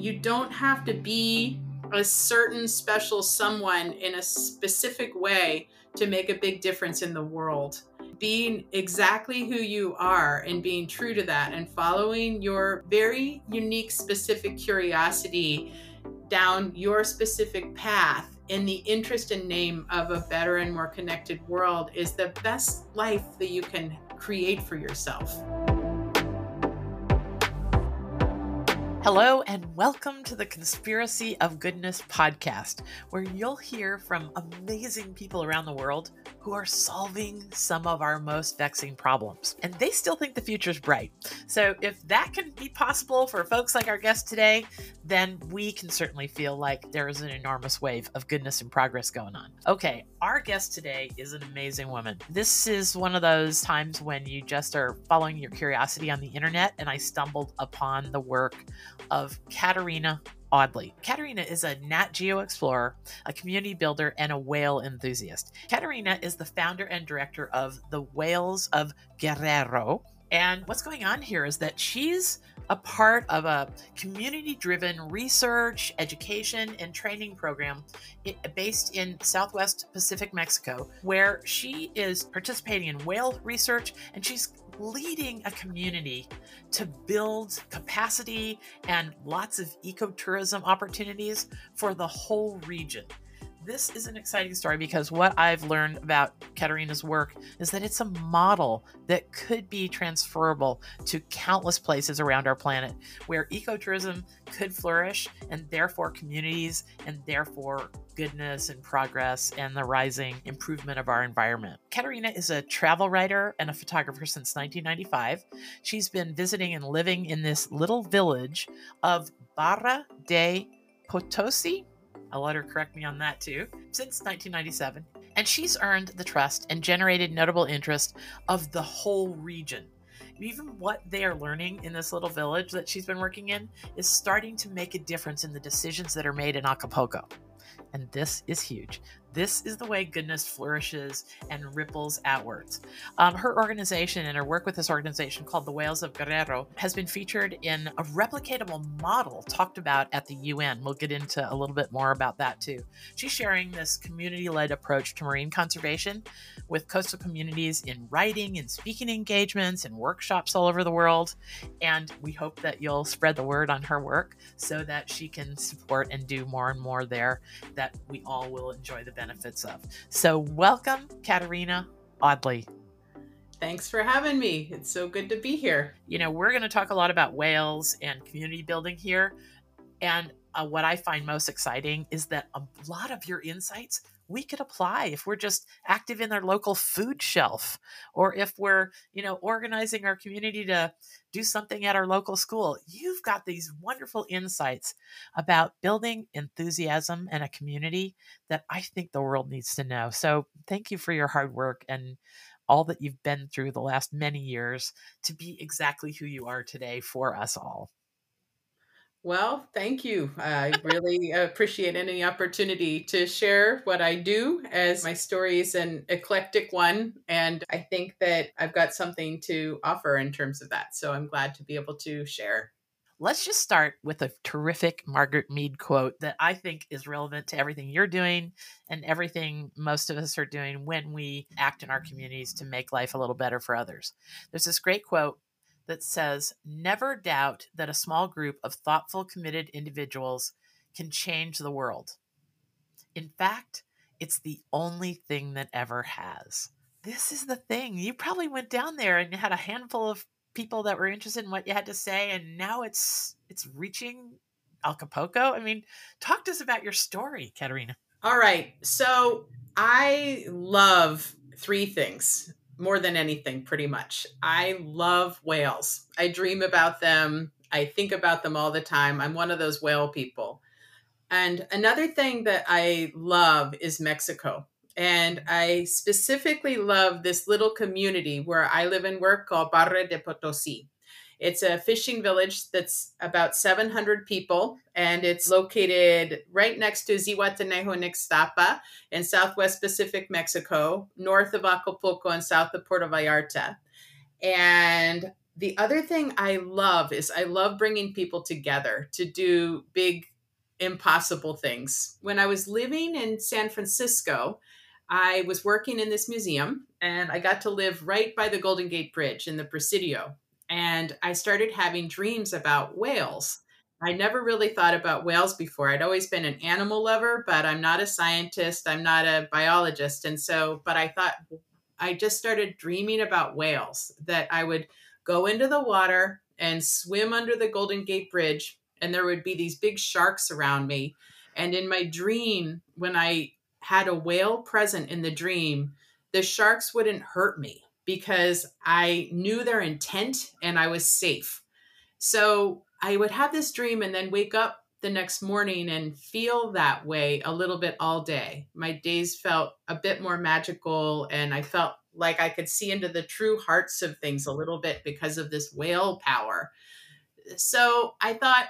you don't have to be a certain special someone in a specific way to make a big difference in the world. Being exactly who you are and being true to that and following your very unique, specific curiosity down your specific path in the interest and name of a better and more connected world is the best life that you can create for yourself. Hello, and welcome to the Conspiracy of Goodness podcast, where you'll hear from amazing people around the world who are solving some of our most vexing problems. And they still think the future's bright. So, if that can be possible for folks like our guest today, then we can certainly feel like there is an enormous wave of goodness and progress going on. Okay, our guest today is an amazing woman. This is one of those times when you just are following your curiosity on the internet, and I stumbled upon the work of Katherina Audley. Katherina is a Nat Geo explorer, a community builder, and a whale enthusiast. Katherina is the founder and director of the Whales of Guerrero. And what's going on here is that she's a part of a community driven research, education, and training program based in Southwest Pacific Mexico, where she is participating in whale research and she's leading a community to build capacity and lots of ecotourism opportunities for the whole region this is an exciting story because what I've learned about Katherina's work is that it's a model that could be transferable to countless places around our planet where ecotourism could flourish and therefore communities and therefore goodness and progress and the rising improvement of our environment. Katherina is a travel writer and a photographer since 1995. She's been visiting and living in this little village of Barra de Potosi I'll let her correct me on that too, since 1997. And she's earned the trust and generated notable interest of the whole region. Even what they are learning in this little village that she's been working in is starting to make a difference in the decisions that are made in Acapulco. And this is huge. This is the way goodness flourishes and ripples outwards. Um, her organization and her work with this organization called the Whales of Guerrero has been featured in a replicatable model talked about at the UN. We'll get into a little bit more about that too. She's sharing this community led approach to marine conservation with coastal communities in writing and speaking engagements and workshops all over the world. And we hope that you'll spread the word on her work so that she can support and do more and more there that we all will enjoy the benefits of. So, welcome, Katherina Audley. Thanks for having me. It's so good to be here. You know, we're going to talk a lot about whales and community building here. And uh, what I find most exciting is that a lot of your insights we could apply if we're just active in their local food shelf or if we're you know organizing our community to do something at our local school. You've got these wonderful insights about building enthusiasm and a community that i think the world needs to know. So thank you for your hard work and all that you've been through the last many years to be exactly who you are today for us all well, thank you. I really appreciate any opportunity to share what I do as my story is an eclectic one. And I think that I've got something to offer in terms of that. So I'm glad to be able to share. Let's just start with a terrific Margaret Mead quote that I think is relevant to everything you're doing and everything most of us are doing when we act in our communities to make life a little better for others. There's this great quote that says, Never doubt that a small group of thoughtful, committed individuals can change the world. In fact, it's the only thing that ever has. This is the thing. You probably went down there and had a handful of people that were interested in what you had to say, and now it's it's reaching Acapulco. I mean, talk to us about your story, Katherina. All right. So I love three things more than anything, pretty much. I love whales. I dream about them. I think about them all the time. I'm one of those whale people. And another thing that I love is Mexico. And I specifically love this little community where I live and work called Barra de Potosi. It's a fishing village that's about 700 people, and it's located right next to Zihuatanejo and Ixtapa in southwest Pacific Mexico, north of Acapulco and south of Puerto Vallarta. And the other thing I love is I love bringing people together to do big, impossible things. When I was living in San Francisco, I was working in this museum and I got to live right by the Golden Gate Bridge in the Presidio. And I started having dreams about whales. I never really thought about whales before. I'd always been an animal lover, but I'm not a scientist, I'm not a biologist. And so, but I thought, I just started dreaming about whales that I would go into the water and swim under the Golden Gate Bridge, and there would be these big sharks around me. And in my dream, when I had a whale present in the dream, the sharks wouldn't hurt me because I knew their intent and I was safe. So I would have this dream and then wake up the next morning and feel that way a little bit all day. My days felt a bit more magical and I felt like I could see into the true hearts of things a little bit because of this whale power. So I thought,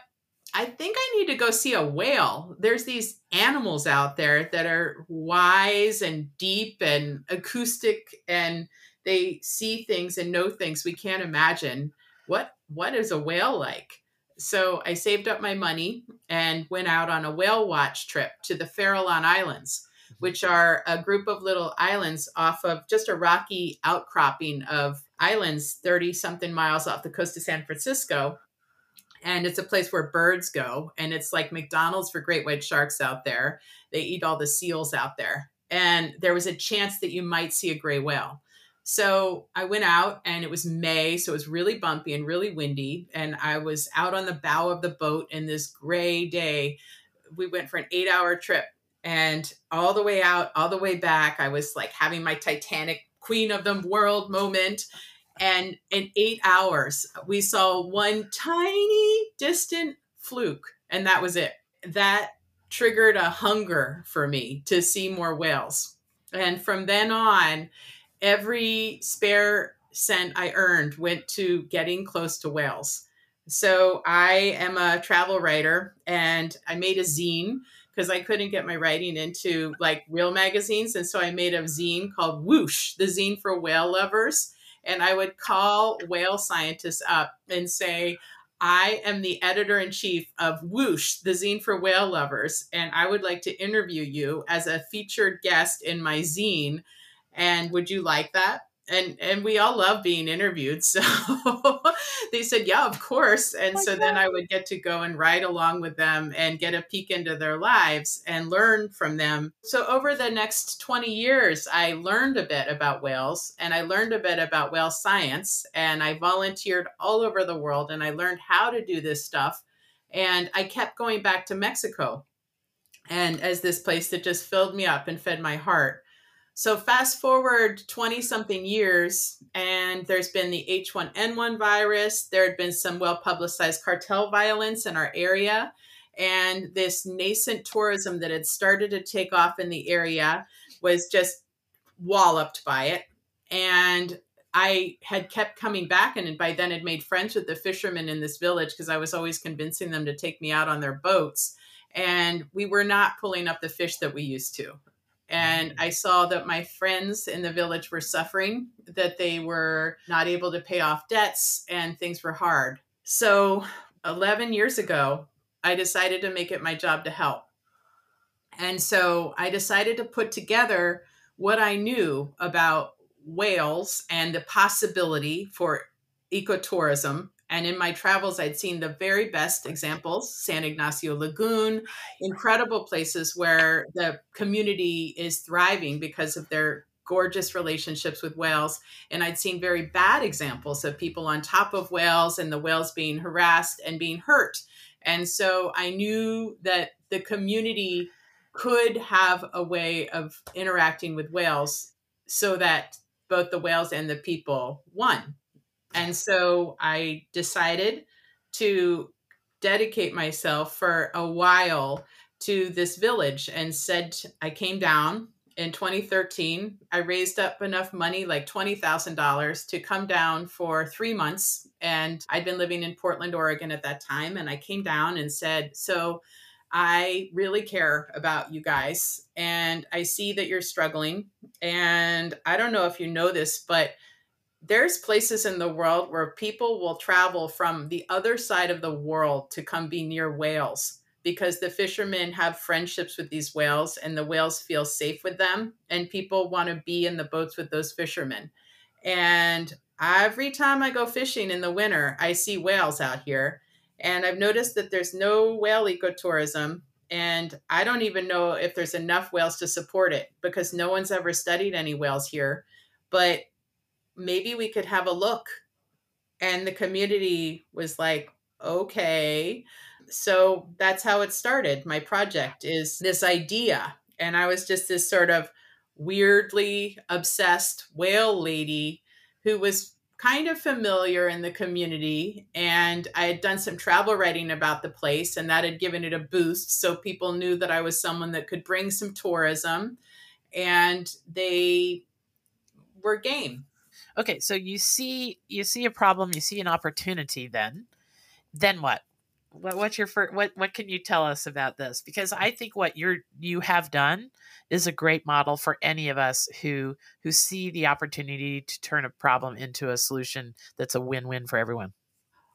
I think I need to go see a whale. There's these animals out there that are wise and deep and acoustic and they see things and know things we can't imagine. What what is a whale like? So I saved up my money and went out on a whale watch trip to the Farallon Islands, mm-hmm. which are a group of little islands off of just a rocky outcropping of islands 30 something miles off the coast of San Francisco and it's a place where birds go and it's like mcdonald's for great white sharks out there they eat all the seals out there and there was a chance that you might see a gray whale so i went out and it was may so it was really bumpy and really windy and i was out on the bow of the boat in this gray day we went for an eight hour trip and all the way out all the way back i was like having my titanic queen of the world moment and in eight hours, we saw one tiny distant fluke, and that was it. That triggered a hunger for me to see more whales. And from then on, every spare cent I earned went to getting close to whales. So I am a travel writer and I made a zine because I couldn't get my writing into like real magazines. And so I made a zine called Whoosh, the zine for whale lovers and I would call whale scientists up and say, I am the editor in chief of Whoosh, the zine for whale lovers, and I would like to interview you as a featured guest in my zine. And would you like that? and and we all love being interviewed so they said yeah of course and oh so God. then i would get to go and ride along with them and get a peek into their lives and learn from them so over the next 20 years i learned a bit about whales and i learned a bit about whale science and i volunteered all over the world and i learned how to do this stuff and i kept going back to mexico and as this place that just filled me up and fed my heart so fast forward 20 something years, and there's been the H1N1 virus. There had been some well publicized cartel violence in our area, and this nascent tourism that had started to take off in the area was just walloped by it. And I had kept coming back, and by then had made friends with the fishermen in this village because I was always convincing them to take me out on their boats. And we were not pulling up the fish that we used to and mm. I saw that my friends in the village were suffering, that they were not able to pay off debts, and things were hard. So, 11 years ago, I decided to make it my job to help. And so I decided to put together what I knew about whales and the possibility for ecotourism and in my travels, I'd seen the very best examples San Ignacio Lagoon, incredible places where the community is thriving because of their gorgeous relationships with whales. And I'd seen very bad examples of people on top of whales and the whales being harassed and being hurt. And so I knew that the community could have a way of interacting with whales so that both the whales and the people won and so I decided to dedicate myself for a while to this village and said, I came down in 2013. I raised up enough money, like $20,000, to come down for three months. And I'd been living in Portland, Oregon at that time. And I came down and said, So I really care about you guys. And I see that you're struggling. And I don't know if you know this, but there's places in the world where people will travel from the other side of the world to come be near whales because the fishermen have friendships with these whales and the whales feel safe with them and people want to be in the boats with those fishermen. And every time i go fishing in the winter i see whales out here. And i've noticed that there's no whale ecotourism and i don't even know if there's enough whales to support it because no one's ever studied any whales here. But maybe we could have a look. And the community was like, okay. So that's how it started. My project is this idea. And I was just this sort of weirdly obsessed whale lady who was kind of familiar in the community and I had done some travel writing about the place and that had given it a boost so people knew that I was someone that could bring some tourism and they were game okay so you see you see a problem you see an opportunity then. Then what? What what's your first, what what can you tell us about this? Because i think what you're you have done is a great model for any of us who who see the opportunity to turn a problem into a solution that's a win-win for everyone.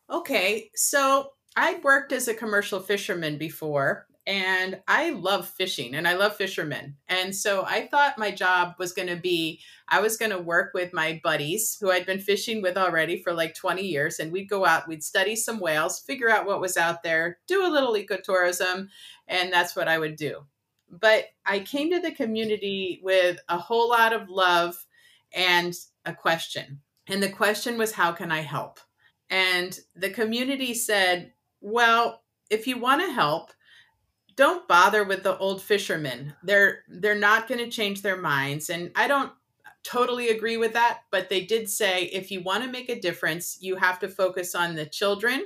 Okay so i worked as a commercial fisherman before and I love fishing and I love fishermen. And so I thought my job was going to be I was going to work with my buddies who I'd been fishing with already for like 20 years. And we'd go out, we'd study some whales, figure out what was out there, do a little ecotourism, and that's what I would do. But I came to the community with a whole lot of love and a question. And the question was, how can I help? And the community said, well, if you want to help, don't bother with the old fishermen. They're they're not going to change their minds and I don't totally agree with that, but they did say if you want to make a difference, you have to focus on the children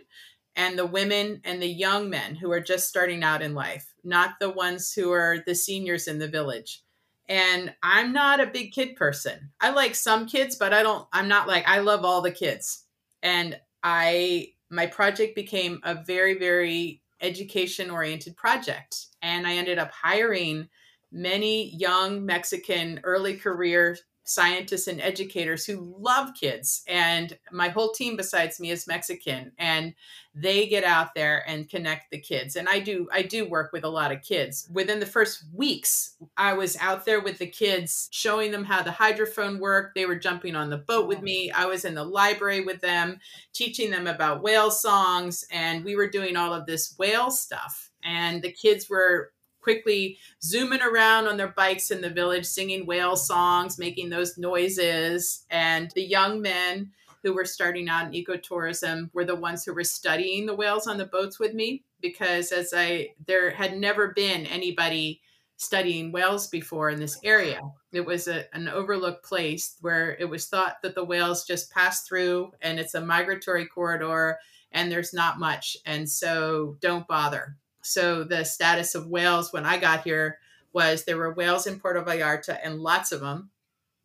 and the women and the young men who are just starting out in life, not the ones who are the seniors in the village. And I'm not a big kid person. I like some kids, but I don't I'm not like I love all the kids. And I my project became a very very education oriented project. And I ended up hiring many young Mexican early career scientists and educators who love kids. And my whole team besides me is Mexican and they get out there and connect the kids. And I do I do work with a lot of kids. Within the first weeks, I was out there with the kids showing them how the hydrophone worked. They were jumping on the boat with me. I was in the library with them teaching them about whale songs and we were doing all of this whale stuff. And the kids were quickly zooming around on their bikes in the village, singing whale songs, making those noises. And the young men who were starting out in ecotourism were the ones who were studying the whales on the boats with me because as I there had never been anybody studying whales before in this area. It was a, an overlooked place where it was thought that the whales just pass through and it's a migratory corridor and there's not much. And so don't bother. So the status of whales when I got here was there were whales in Puerto Vallarta and lots of them.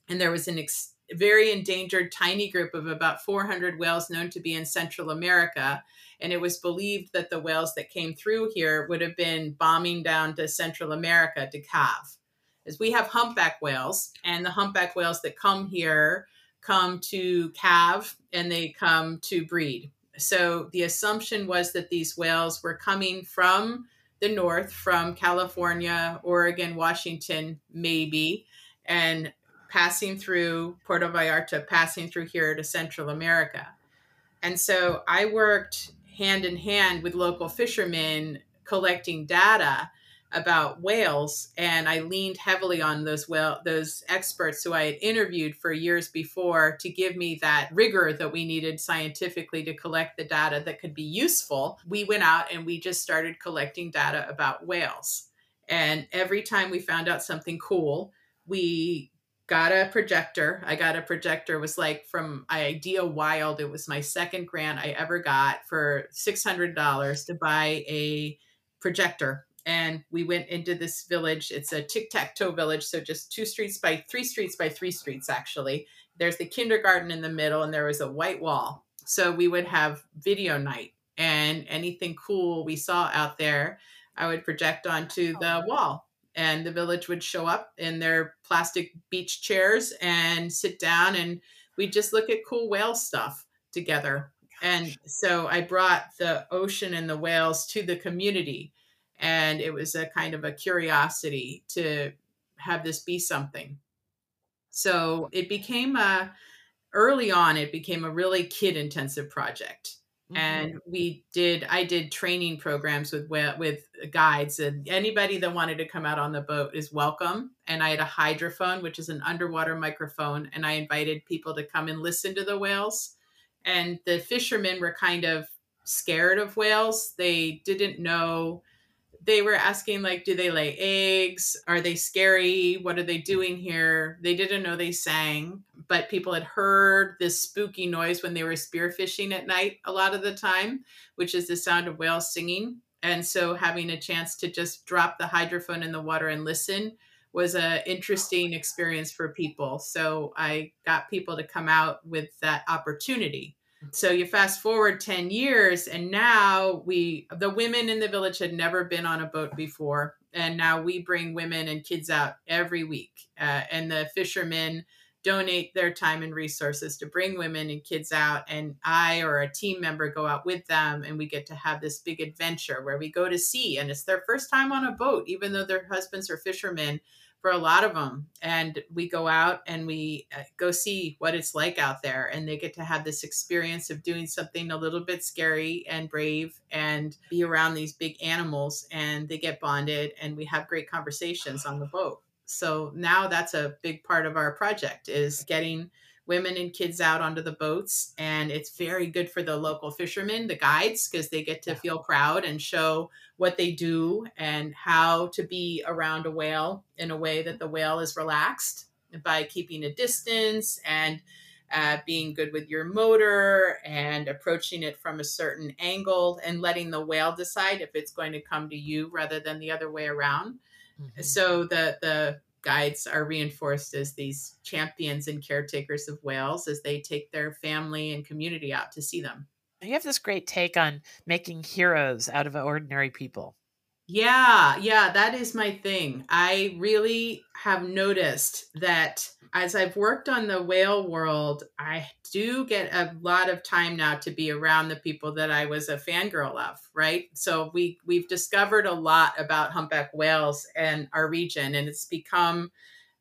And there was an ex- very endangered tiny group of about 400 whales known to be in Central America. And it was believed that the whales that came through here would have been bombing down to Central America to calve. As we have humpback whales, and the humpback whales that come here come to calve and they come to breed. So the assumption was that these whales were coming from the north, from California, Oregon, Washington, maybe, and passing through Puerto Vallarta, passing through here to Central America. And so I worked hand in hand with local fishermen collecting data about whales and I leaned heavily on those whale those experts who I had interviewed for years before to give me that rigor that we needed scientifically to collect the data that could be useful. We went out and we just started collecting data about whales. And every time we found out something cool, we got a projector. I got a projector. It was like from Idea Wild. It was my second grant I ever got for $600 to buy a projector and we went into this village. It's a tic tac toe village, so just two streets by three streets by three streets, actually. There's the kindergarten in the middle, and there was a white wall. So we would have video night, and anything cool we saw out there, I would project onto the wall. And the village would show up in their plastic beach chairs and sit down, and we just look at cool whale stuff together. And so I brought the ocean and the whales to the community. And it was a kind of a curiosity to have this be something. So it became a, early on, it became a really kid intensive project. Mm-hmm. And we did, I did training programs with, with guides and anybody that wanted to come out on the boat is welcome. And I had a hydrophone, which is an underwater microphone. And I invited people to come and listen to the whales and the fishermen were kind of scared of whales. They didn't know. They were asking, like, do they lay eggs? Are they scary? What are they doing here? They didn't know they sang, but people had heard this spooky noise when they were spearfishing at night a lot of the time, which is the sound of whales singing. And so having a chance to just drop the hydrophone in the water and listen was an interesting experience for people. So I got people to come out with that opportunity. So you fast forward 10 years and now we the women in the village had never been on a boat before and now we bring women and kids out every week. Uh, and the fishermen donate their time and resources to bring women and kids out and i or a team member go out with them and we get to have this big adventure where we go to sea and it's their first time on a boat even though their husbands are fishermen for a lot of them and we go out and we uh, go see what it's like out there and they get to have this experience of doing something a little bit scary and brave and be around these big animals and they get bonded and we have great conversations on the boat. So now that's a big part of our project is getting women and kids out onto the boats and it's very good for the local fishermen the guides because they get to feel proud and show what they do and how to be around a whale in a way that the whale is relaxed by keeping a distance and uh, being good with your motor and approaching it from a certain angle and letting the whale decide if it's going to come to you rather than the other way around. Mm-hmm. So the the guides are reinforced as these champions and caretakers of whales as they take their family and community out to see them. You have this great take on making heroes out of ordinary people. Yeah, yeah, that is my thing. I really have noticed that as I've worked on the whale world, I do get a lot of time now to be around the people that I was a fangirl of, right? So we we've discovered a lot about humpback whales and our region, and it's become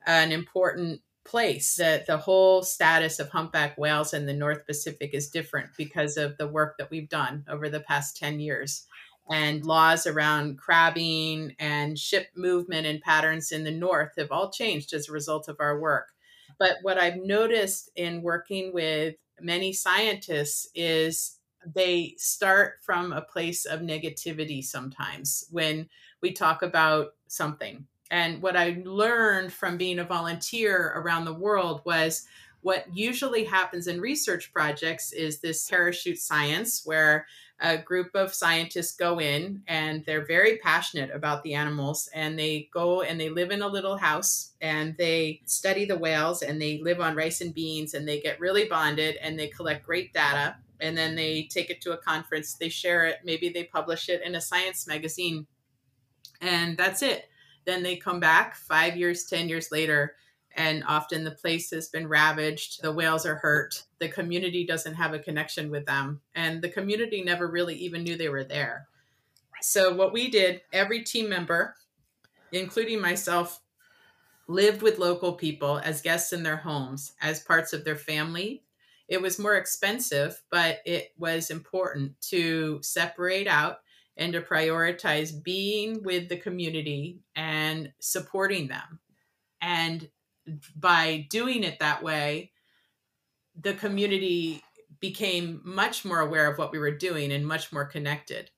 an important place that the whole status of humpback whales in the North Pacific is different because of the work that we've done over the past 10 years and laws around crabbing and ship movement and patterns in the north have all changed as a result of our work. But what I've noticed in working with many scientists is they start from a place of negativity sometimes when we talk about something. And what I learned from being a volunteer around the world was what usually happens in research projects is this parachute science where a group of scientists go in and they're very passionate about the animals and they go and they live in a little house and they study the whales and they live on rice and beans and they get really bonded and they collect great data and then they take it to a conference they share it maybe they publish it in a science magazine. And that's it. Then they come back 5 years 10 years later and often the place has been ravaged the whales are hurt the community doesn't have a connection with them and the community never really even knew they were there. So what we did every team member including myself lived with local people as guests in their homes as parts of their family. It was more expensive but it was important to separate out and to prioritize being with the community and supporting them. And by doing it that way, the community became much more aware of what we were doing and much more connected.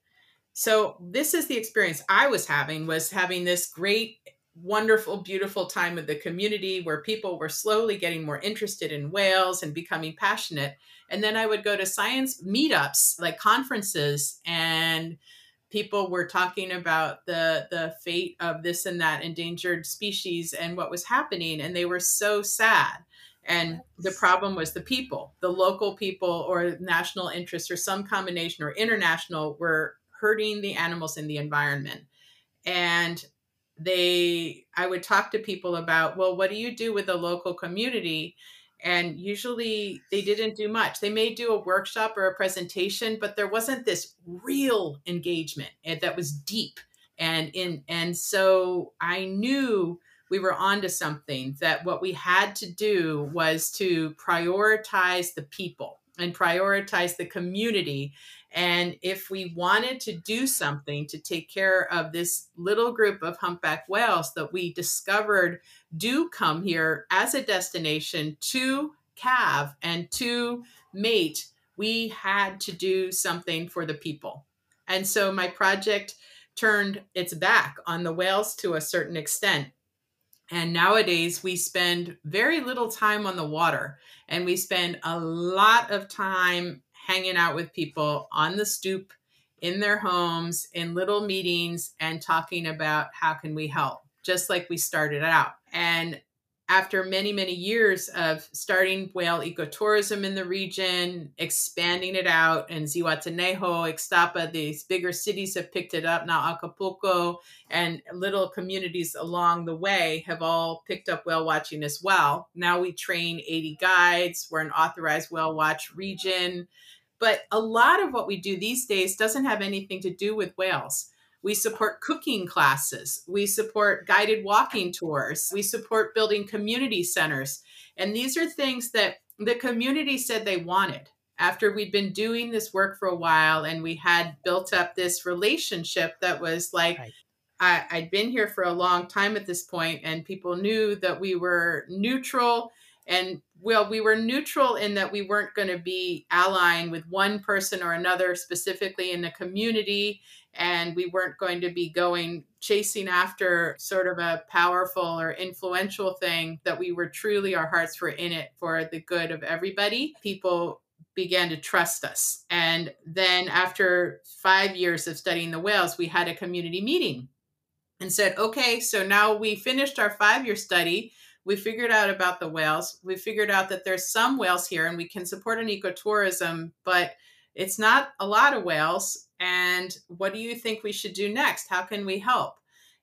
So this is the experience I was having was having this great wonderful beautiful time with the community where people were slowly getting more interested in whales and becoming passionate and then I would go to science meetups like conferences and people were talking about the the fate of this and that endangered species and what was happening and they were so sad. And the problem was the people the local people or national interests or some combination or international were hurting the animals in the environment. And they i would talk to people about well what do you do with the local community and usually they didn't do much. They may do a workshop or a presentation, but there wasn't this real engagement eh, that was deep. And in and so I knew we were onto something that what we had to do was to prioritize the people and prioritize the community. And if we wanted to do something to take care of this little group of humpback whales that we discovered do come here as a destination to calve and to mate, we had to do something for the people. And so my project turned its back on the whales to a certain extent. And nowadays, we spend very little time on the water and we spend a lot of time hanging out with people on the stoop in their homes in little meetings and talking about how can we help just like we started out and after many, many years of starting whale ecotourism in the region, expanding it out, and Zihuatanejo, Ixtapa, these bigger cities have picked it up. Now Acapulco and little communities along the way have all picked up whale watching as well. Now we train 80 guides. We're an authorized whale watch region. But a lot of what we do these days doesn't have anything to do with whales. We support cooking classes. We support guided walking tours. We support building community centers. And these are things that the community said they wanted after we'd been doing this work for a while and we had built up this relationship that was like, right. I, I'd been here for a long time at this point, and people knew that we were neutral and well we were neutral in that we weren't going to be allying with one person or another specifically in the community. And we weren't going to be going chasing after sort of a powerful or influential thing that we were truly our hearts were in it for the good of everybody. People began to trust us. And then after 5 years of studying the whales we had a community meeting and said okay so now we finished our 5 year study we figured out about the whales. We figured out that there's some whales here and we can support an ecotourism, but it's not a lot of whales. And what do you think we should do next? How can we help?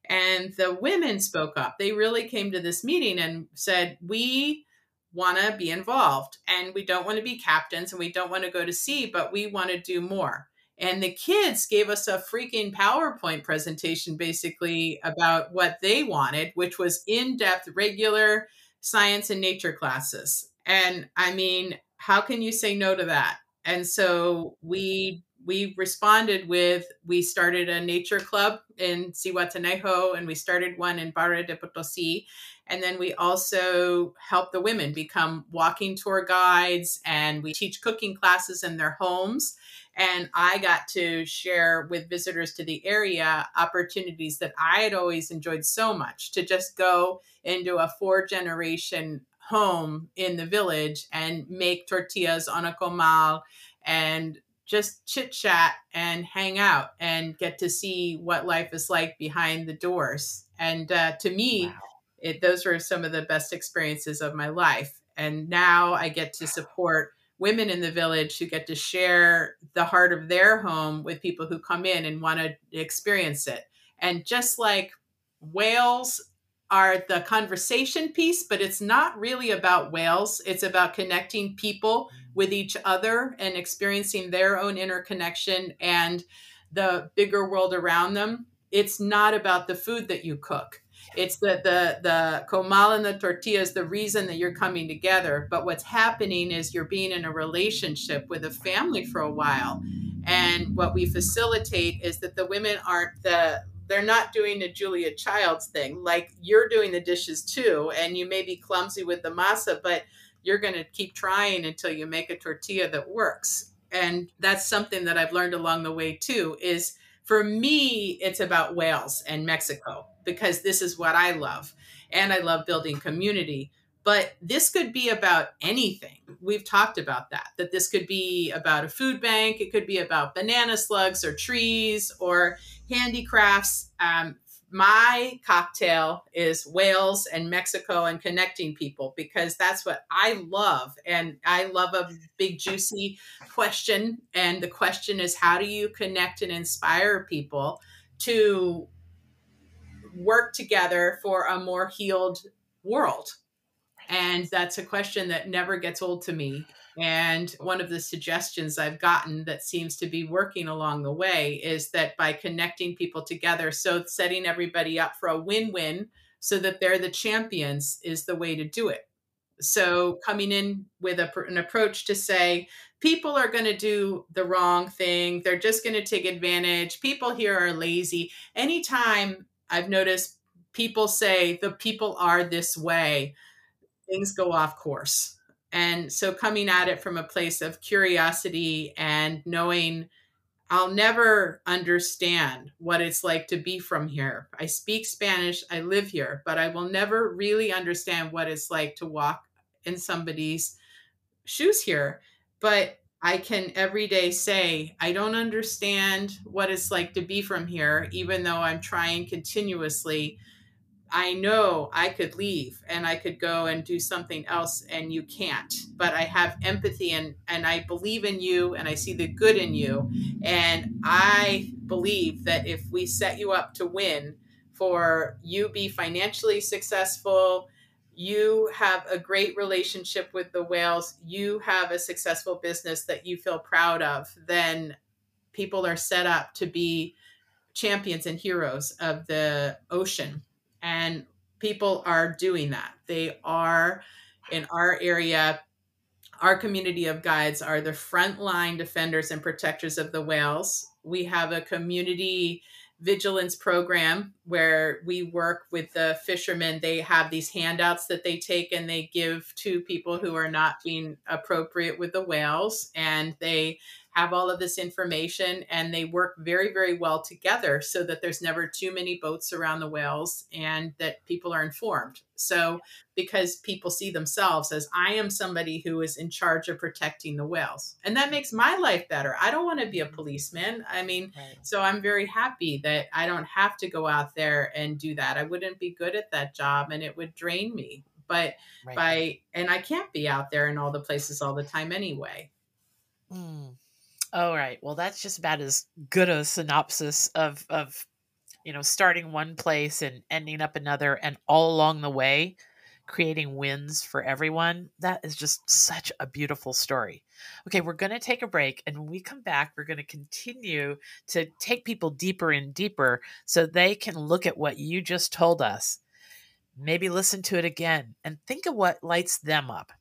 And the women spoke up. They really came to this meeting and said, We want to be involved and we don't want to be captains and we don't want to go to sea, but we want to do more. And the kids gave us a freaking PowerPoint presentation basically about what they wanted, which was in depth, regular science and nature classes. And I mean, how can you say no to that? And so we we responded with we started a nature club in Zihuatanejo and we started one in Barra de Potosi. And then we also help the women become walking tour guides and we teach cooking classes in their homes. And I got to share with visitors to the area opportunities that I had always enjoyed so much to just go into a four generation home in the village and make tortillas on a comal and just chit chat and hang out and get to see what life is like behind the doors. And uh, to me, wow. it, those were some of the best experiences of my life. And now I get to support women in the village who get to share the heart of their home with people who come in and want to experience it. And just like whales are the conversation piece, but it's not really about whales. It's about connecting people with each other and experiencing their own interconnection and the bigger world around them. It's not about the food that you cook. It's the the the comal and the tortilla is the reason that you're coming together. But what's happening is you're being in a relationship with a family for a while. And what we facilitate is that the women aren't the they're not doing the Julia Childs thing. Like you're doing the dishes too, and you may be clumsy with the masa, but you're going to keep trying until you make a tortilla that works. And that's something that I've learned along the way too is for me, it's about whales and Mexico because this is what I love. And I love building community. But this could be about anything. We've talked about that, that this could be about a food bank, it could be about banana slugs or trees or handicrafts. Um, my cocktail is whales and Mexico and connecting people because that's what I love. And I love a big, juicy question. And the question is how do you connect and inspire people to work together for a more healed world? And that's a question that never gets old to me. And one of the suggestions I've gotten that seems to be working along the way is that by connecting people together, so setting everybody up for a win win so that they're the champions is the way to do it. So, coming in with a, an approach to say, people are going to do the wrong thing, they're just going to take advantage, people here are lazy. Anytime I've noticed people say the people are this way, things go off course. And so coming at it from a place of curiosity and knowing I'll never understand what it's like to be from here. I speak Spanish, I live here, but I will never really understand what it's like to walk in somebody's shoes here. But I can every day say, I don't understand what it's like to be from here, even though I'm trying continuously I know I could leave and I could go and do something else and you can't. But I have empathy and and I believe in you and I see the good in you and I believe that if we set you up to win for you be financially successful, you have a great relationship with the whales, you have a successful business that you feel proud of, then people are set up to be champions and heroes of the ocean and people are doing that. They are in our area. Our community of guides are the frontline defenders and protectors of the whales. We have a community vigilance program where we work with the fishermen. They have these handouts that they take and they give to people who are not being appropriate with the whales. And they have all of this information and they work very, very well together so that there's never too many boats around the whales and that people are informed. So, because people see themselves as I am somebody who is in charge of protecting the whales, and that makes my life better. I don't want to be a policeman. I mean, right. so I'm very happy that I don't have to go out there and do that. I wouldn't be good at that job and it would drain me. But right. by, and I can't be out there in all the places all the time anyway. Mm. All right. Well, that's just about as good a synopsis of of you know starting one place and ending up another, and all along the way, creating wins for everyone. That is just such a beautiful story. Okay, we're going to take a break, and when we come back, we're going to continue to take people deeper and deeper, so they can look at what you just told us. Maybe listen to it again and think of what lights them up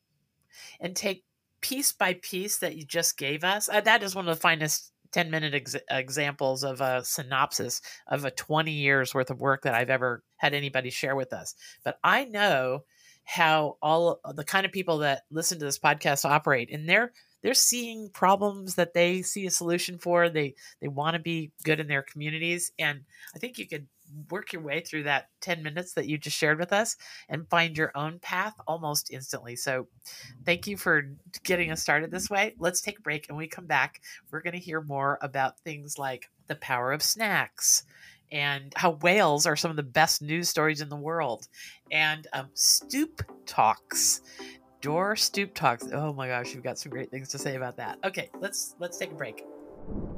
and take piece by piece that you just gave us, uh, that is one of the finest 10 minute ex- examples of a synopsis of a 20 years worth of work that I've ever had anybody share with us. But I know how all the kind of people that listen to this podcast operate and they're they're seeing problems that they see a solution for they they want to be good in their communities and i think you could work your way through that 10 minutes that you just shared with us and find your own path almost instantly. So, thank you for getting us started this way. Let's take a break and we come back. We're going to hear more about things like the power of snacks and how whales are some of the best news stories in the world and um, stoop talks door stoop talks oh my gosh you've got some great things to say about that okay let's let's take a break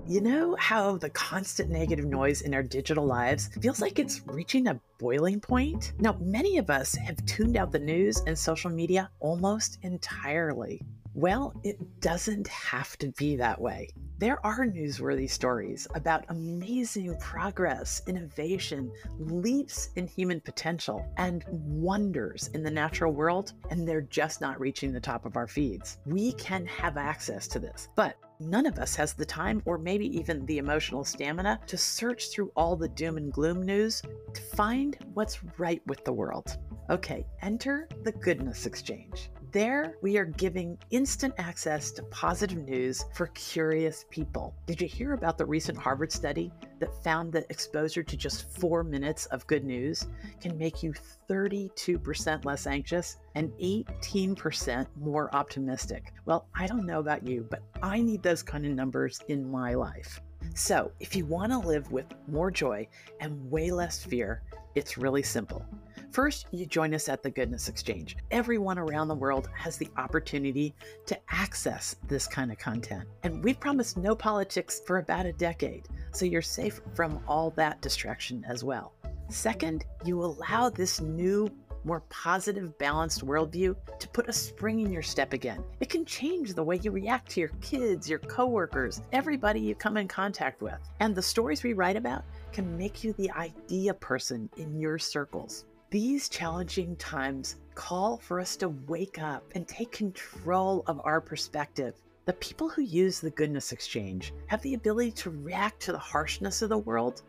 you know how the constant negative noise in our digital lives feels like it's reaching a boiling point? Now, many of us have tuned out the news and social media almost entirely. Well, it doesn't have to be that way. There are newsworthy stories about amazing progress, innovation, leaps in human potential, and wonders in the natural world, and they're just not reaching the top of our feeds. We can have access to this, but none of us has the time or maybe even the emotional stamina to search through all the doom and gloom news to find what's right with the world. Okay, enter the Goodness Exchange. There, we are giving instant access to positive news for curious people. Did you hear about the recent Harvard study that found that exposure to just four minutes of good news can make you 32% less anxious and 18% more optimistic? Well, I don't know about you, but I need those kind of numbers in my life. So, if you want to live with more joy and way less fear, it's really simple. First, you join us at the Goodness Exchange. Everyone around the world has the opportunity to access this kind of content. And we've promised no politics for about a decade, so you're safe from all that distraction as well. Second, you allow this new more positive, balanced worldview to put a spring in your step again. It can change the way you react to your kids, your coworkers, everybody you come in contact with. And the stories we write about can make you the idea person in your circles. These challenging times call for us to wake up and take control of our perspective. The people who use the Goodness Exchange have the ability to react to the harshness of the world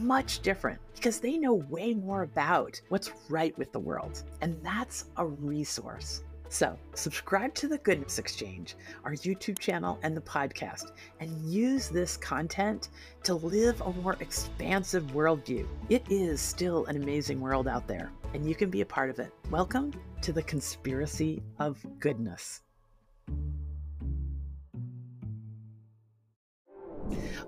much different because they know way more about what's right with the world. And that's a resource. So, subscribe to the Goodness Exchange, our YouTube channel, and the podcast, and use this content to live a more expansive worldview. It is still an amazing world out there, and you can be a part of it. Welcome to the Conspiracy of Goodness.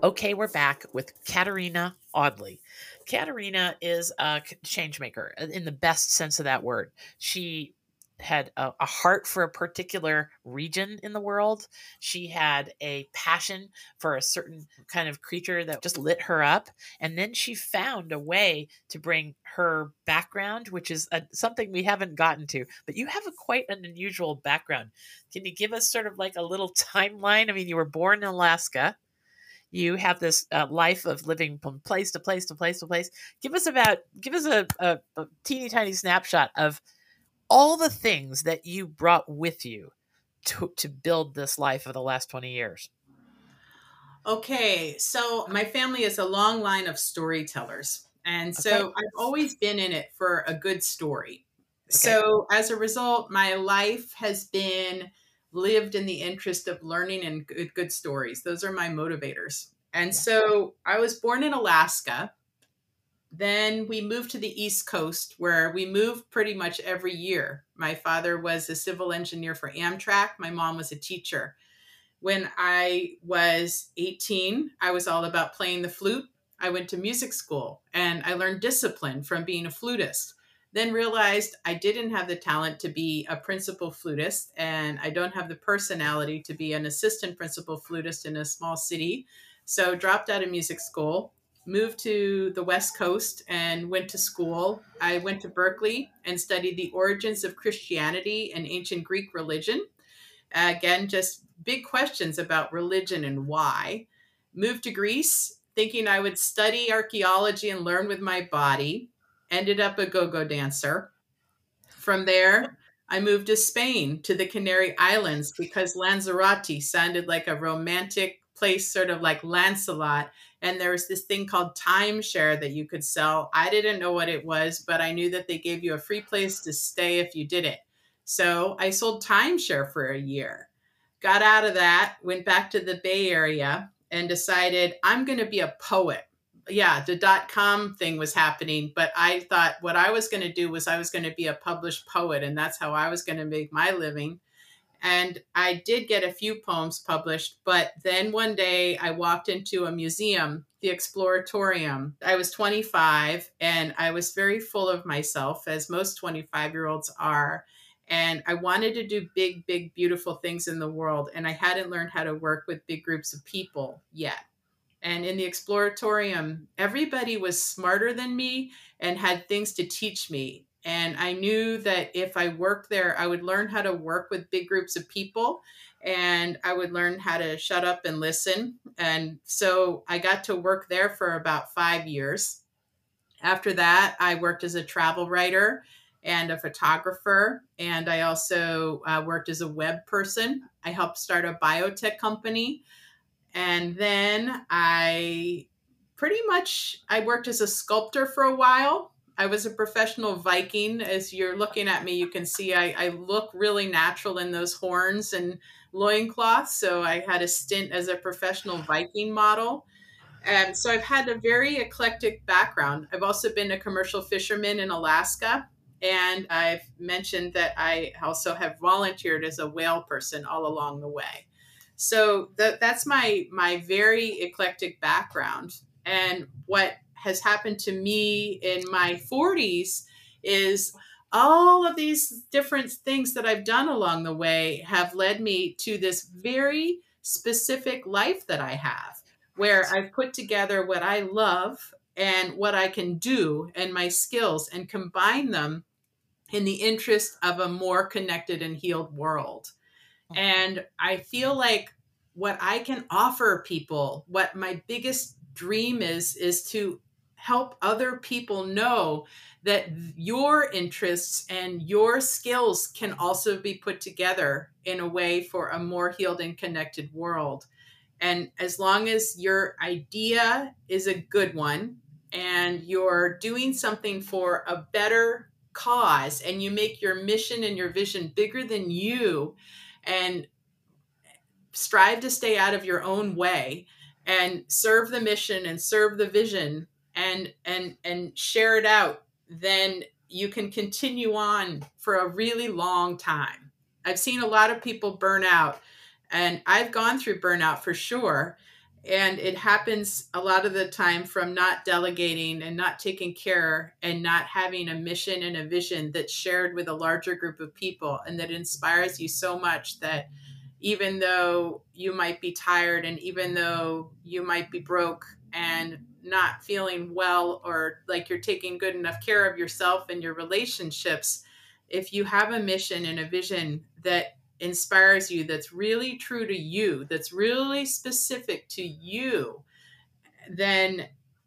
Okay, we're back with Katherina Audley. Katherina is a change maker uh, in the best sense of that word. She had a, a, heart for a particular region in the world. She had a passion for a certain kind of creature that just lit her up. And then she found a way to bring her background, which is a, something we haven't gotten to. But you have a quite an unusual background. Can you give us sort of like a little timeline? I mean, you were born in Alaska you have this uh, life of living from place to place to place to place. Give us about give us a, a, a teeny tiny snapshot of all the things that you brought with you to to build this life of the last twenty years. Okay, so my family is a long line of storytellers. And so okay. I've always been in it for a good story. Okay. So as a result, my life has been lived in the interest of learning and good, good stories. Those are my motivators. And yeah. so I was born in Alaska. Then we moved to the East Coast where we moved pretty much every year. My father was a civil engineer for Amtrak, my mom was a teacher. When I was 18, I was all about playing the flute. I went to music school and I learned discipline from being a flutist then realized I didn't have the talent to be a principal flutist and I don't have the personality to be an assistant principal flutist in a small city. So dropped out of music school, moved to the West Coast and went to school. I went to Berkeley and studied the origins of Christianity and ancient Greek religion. Again, just big questions about religion and why. Moved to Greece thinking I would study archaeology and learn with my body ended up a go go dancer. From there, I moved to Spain to the Canary Islands because Lanzarote sounded like a romantic place, sort of like Lancelot. And there was this thing called timeshare that you could sell. I didn't know what it was, but I knew that they gave you a free place to stay if you did it. So I sold timeshare for a year. Got out of that, went back to the Bay Area, and decided I'm going to be a poet yeah, the dot com thing was happening, but I thought what I was going to do was I was going to be a published poet, and that's how I was going to make my living. And I did get a few poems published, but then one day I walked into a museum, the Exploratorium. I was 25 and I was very full of myself, as most 25 year olds are. And I wanted to do big, big, beautiful things in the world. And I hadn't learned how to work with big groups of people yet and in the exploratorium everybody was smarter than me and had things to teach me and i knew that if i worked there i would learn how to work with big groups of people and i would learn how to shut up and listen and so i got to work there for about five years after that i worked as a travel writer and a photographer and i also uh, worked as a web person i helped start a biotech company and then I pretty much I worked as a sculptor for a while. I was a professional Viking. As you're looking at me, you can see I, I look really natural in those horns and loincloths. So I had a stint as a professional Viking model. And so I've had a very eclectic background. I've also been a commercial fisherman in Alaska. And I've mentioned that I also have volunteered as a whale person all along the way. So that that's my my very eclectic background. And what has happened to me in my 40s is all of these different things that I've done along the way have led me to this very specific life that I have, where I've put together what I love and what I can do and my skills and combine them in the interest of a more connected and healed world. Mm-hmm. And I feel like what I can offer people, what my biggest dream is, is to help other people know that your interests and your skills can also be put together in a way for a more healed and connected world. And as long as your idea is a good one and you're doing something for a better cause and you make your mission and your vision bigger than you and strive to stay out of your own way and serve the mission and serve the vision and and and share it out then you can continue on for a really long time. I've seen a lot of people burn out and i've gone through burnout for sure and it happens a lot of the time from not delegating and not taking care and not having a mission and a vision that's shared with a larger group of people and that inspires you so much that even though you might be tired and even though you might be broke and not feeling well or like you're taking good enough care of yourself and your relationships if you have a mission and a vision that inspires you that's really true to you that's really specific to you then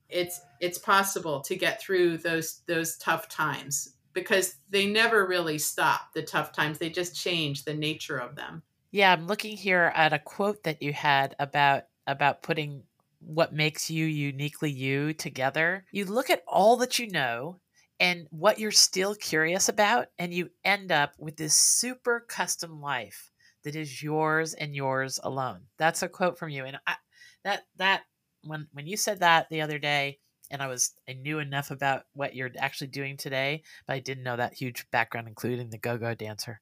it's it's possible to get through those those tough times because they never really stop the tough times. They just change the nature of them. Yeah i'm looking here at a quote that you had about about putting what makes you uniquely you together. You look at all that you know and what you're still curious about and you end up with this super custom life that is yours and yours alone. That's a quote from you and I, that that when when you said that the other day and i was i knew enough about what you're actually doing today but i didn't know that huge background including the go-go dancer.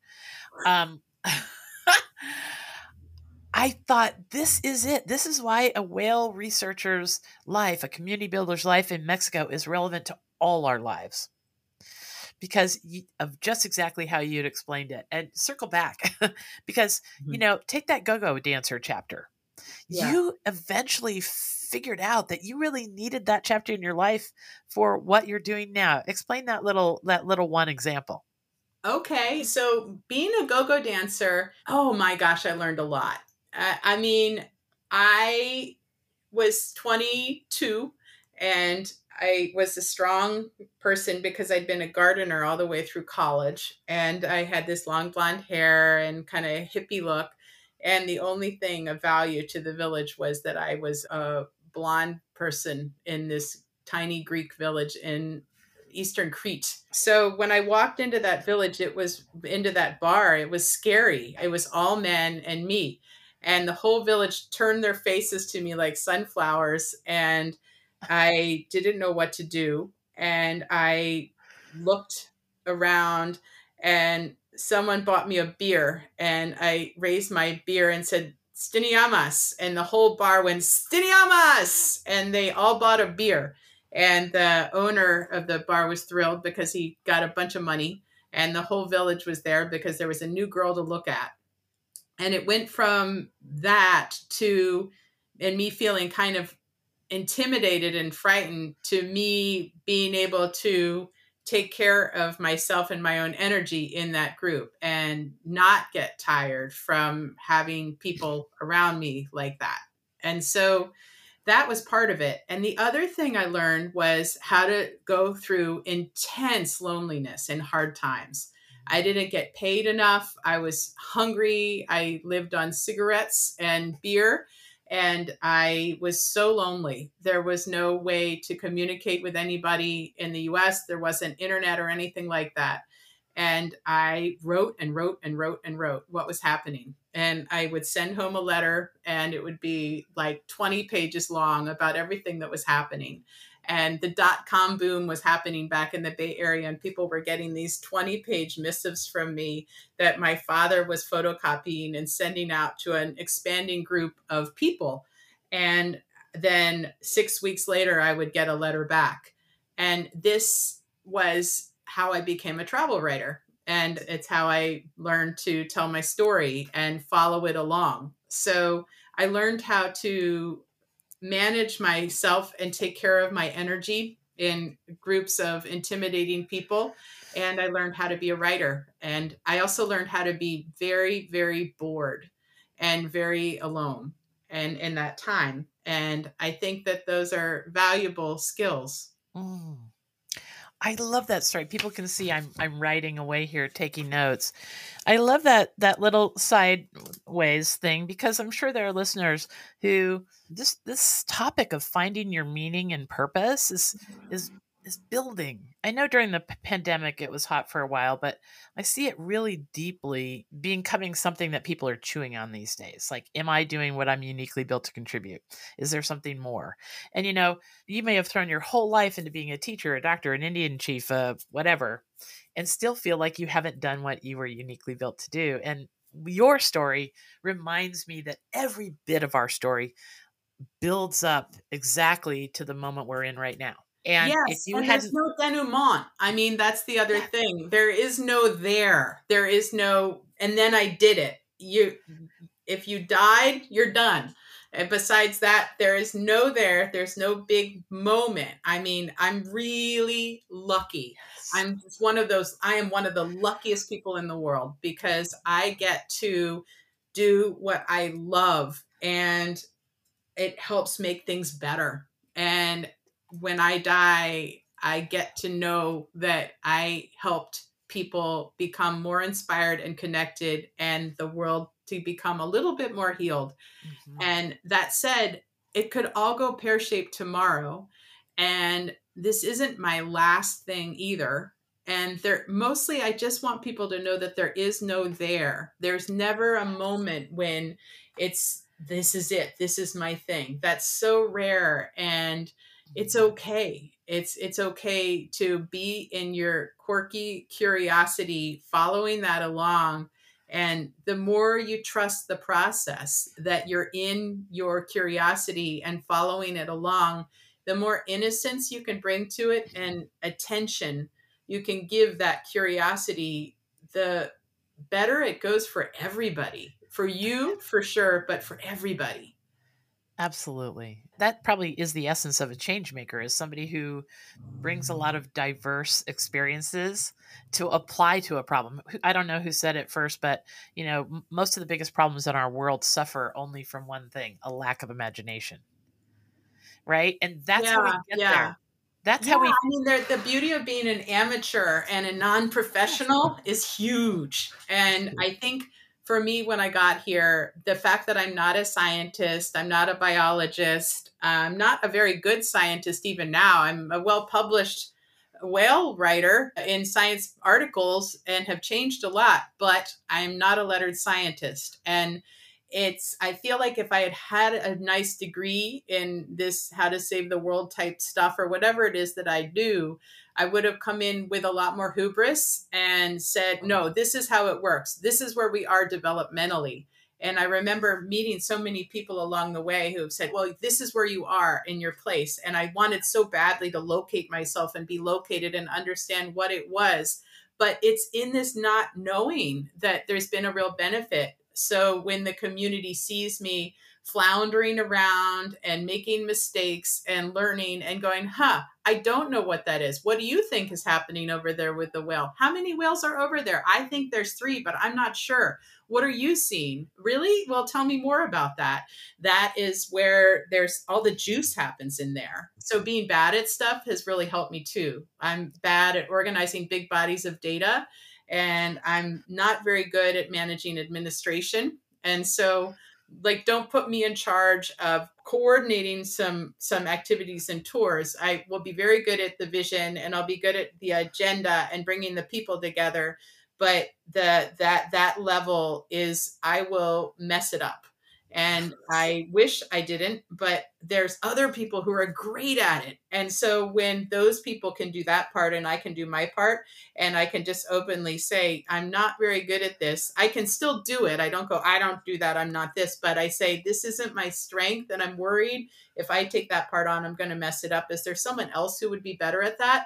Um I thought this is it. This is why a whale researcher's life, a community builder's life in Mexico is relevant to all our lives because of just exactly how you'd explained it and circle back because mm-hmm. you know take that go-go dancer chapter yeah. you eventually figured out that you really needed that chapter in your life for what you're doing now explain that little that little one example okay so being a go-go dancer oh my gosh i learned a lot uh, i mean i was 22 and I was a strong person because I'd been a gardener all the way through college and I had this long blonde hair and kind of hippie look. And the only thing of value to the village was that I was a blonde person in this tiny Greek village in eastern Crete. So when I walked into that village, it was into that bar, it was scary. It was all men and me. And the whole village turned their faces to me like sunflowers. And I didn't know what to do. And I looked around and someone bought me a beer and I raised my beer and said, Stiniamas. And the whole bar went, Stiniamas. And they all bought a beer. And the owner of the bar was thrilled because he got a bunch of money. And the whole village was there because there was a new girl to look at. And it went from that to, and me feeling kind of intimidated and frightened to me being able to take care of myself and my own energy in that group and not get tired from having people around me like that. And so that was part of it. And the other thing I learned was how to go through intense loneliness and hard times. I didn't get paid enough. I was hungry. I lived on cigarettes and beer and I was so lonely. There was no way to communicate with anybody in the US. There wasn't internet or anything like that. And I wrote and wrote and wrote and wrote what was happening. And I would send home a letter, and it would be like 20 pages long about everything that was happening and the dot com boom was happening back in the Bay Area, and people were getting these 20 page missives from me that my father was photocopying and sending out to an expanding group of people. And then six weeks later, I would get a letter back. And this was how I became a travel writer. And it's how I learned to tell my story and follow it along. So I learned how to manage myself and take care of my energy in groups of intimidating people. And I learned how to be a writer. And I also learned how to be very, very bored and very alone and in that time. And I think that those are valuable skills. Mm. I love that story. People can see I'm I'm writing away here, taking notes. I love that that little sideways thing because I'm sure there are listeners who this this topic of finding your meaning and purpose is is mm-hmm. Is building. I know during the pandemic it was hot for a while, but I see it really deeply becoming something that people are chewing on these days. Like, am I doing what I'm uniquely built to contribute? Is there something more? And you know, you may have thrown your whole life into being a teacher, a doctor, an Indian chief, uh, whatever, and still feel like you haven't done what you were uniquely built to do. And your story reminds me that every bit of our story builds up exactly to the moment we're in right now and yes, if you and there's no denouement. I mean, that's the other yeah. thing. There is no there. There is no, and then I did it. You, mm-hmm. if you died, you're done. And besides that, there is no there. There's no big moment. I mean, I'm really lucky. Yes. I'm one of those. I am one of the luckiest people in the world because I get to do what I love, and it helps make things better. And when I die, I get to know that I helped people become more inspired and connected and the world to become a little bit more healed. Mm-hmm. And that said, it could all go pear shaped tomorrow. And this isn't my last thing either. And there mostly I just want people to know that there is no there. There's never a moment when it's this is it. This is my thing. That's so rare. And it's okay. It's it's okay to be in your quirky curiosity following that along and the more you trust the process that you're in your curiosity and following it along the more innocence you can bring to it and attention you can give that curiosity the better it goes for everybody. For you for sure but for everybody. Absolutely. That probably is the essence of a change maker is somebody who brings a lot of diverse experiences to apply to a problem. I don't know who said it first, but you know, most of the biggest problems in our world suffer only from one thing, a lack of imagination. Right? And that's yeah, how we get yeah. there. That's yeah, how we I mean the beauty of being an amateur and a non-professional is huge. And I think for me when I got here, the fact that I'm not a scientist, I'm not a biologist, I'm not a very good scientist even now. I'm a well published whale writer in science articles and have changed a lot, but I'm not a lettered scientist. And it's, I feel like if I had had a nice degree in this how to save the world type stuff or whatever it is that I do, I would have come in with a lot more hubris and said, no, this is how it works. This is where we are developmentally. And I remember meeting so many people along the way who have said, well, this is where you are in your place. And I wanted so badly to locate myself and be located and understand what it was. But it's in this not knowing that there's been a real benefit. So when the community sees me floundering around and making mistakes and learning and going, huh, I don't know what that is. What do you think is happening over there with the whale? How many whales are over there? I think there's three, but I'm not sure. What are you seeing? Really? Well, tell me more about that. That is where there's all the juice happens in there. So being bad at stuff has really helped me too. I'm bad at organizing big bodies of data and I'm not very good at managing administration. And so like don't put me in charge of coordinating some some activities and tours. I will be very good at the vision and i'll be good at the agenda and bringing the people together. But the that that level is i will mess it up and I wish I didn't, but there's other people who are great at it. And so when those people can do that part and I can do my part, and I can just openly say, I'm not very good at this, I can still do it. I don't go, I don't do that, I'm not this, but I say, this isn't my strength, and I'm worried if I take that part on, I'm going to mess it up. Is there someone else who would be better at that?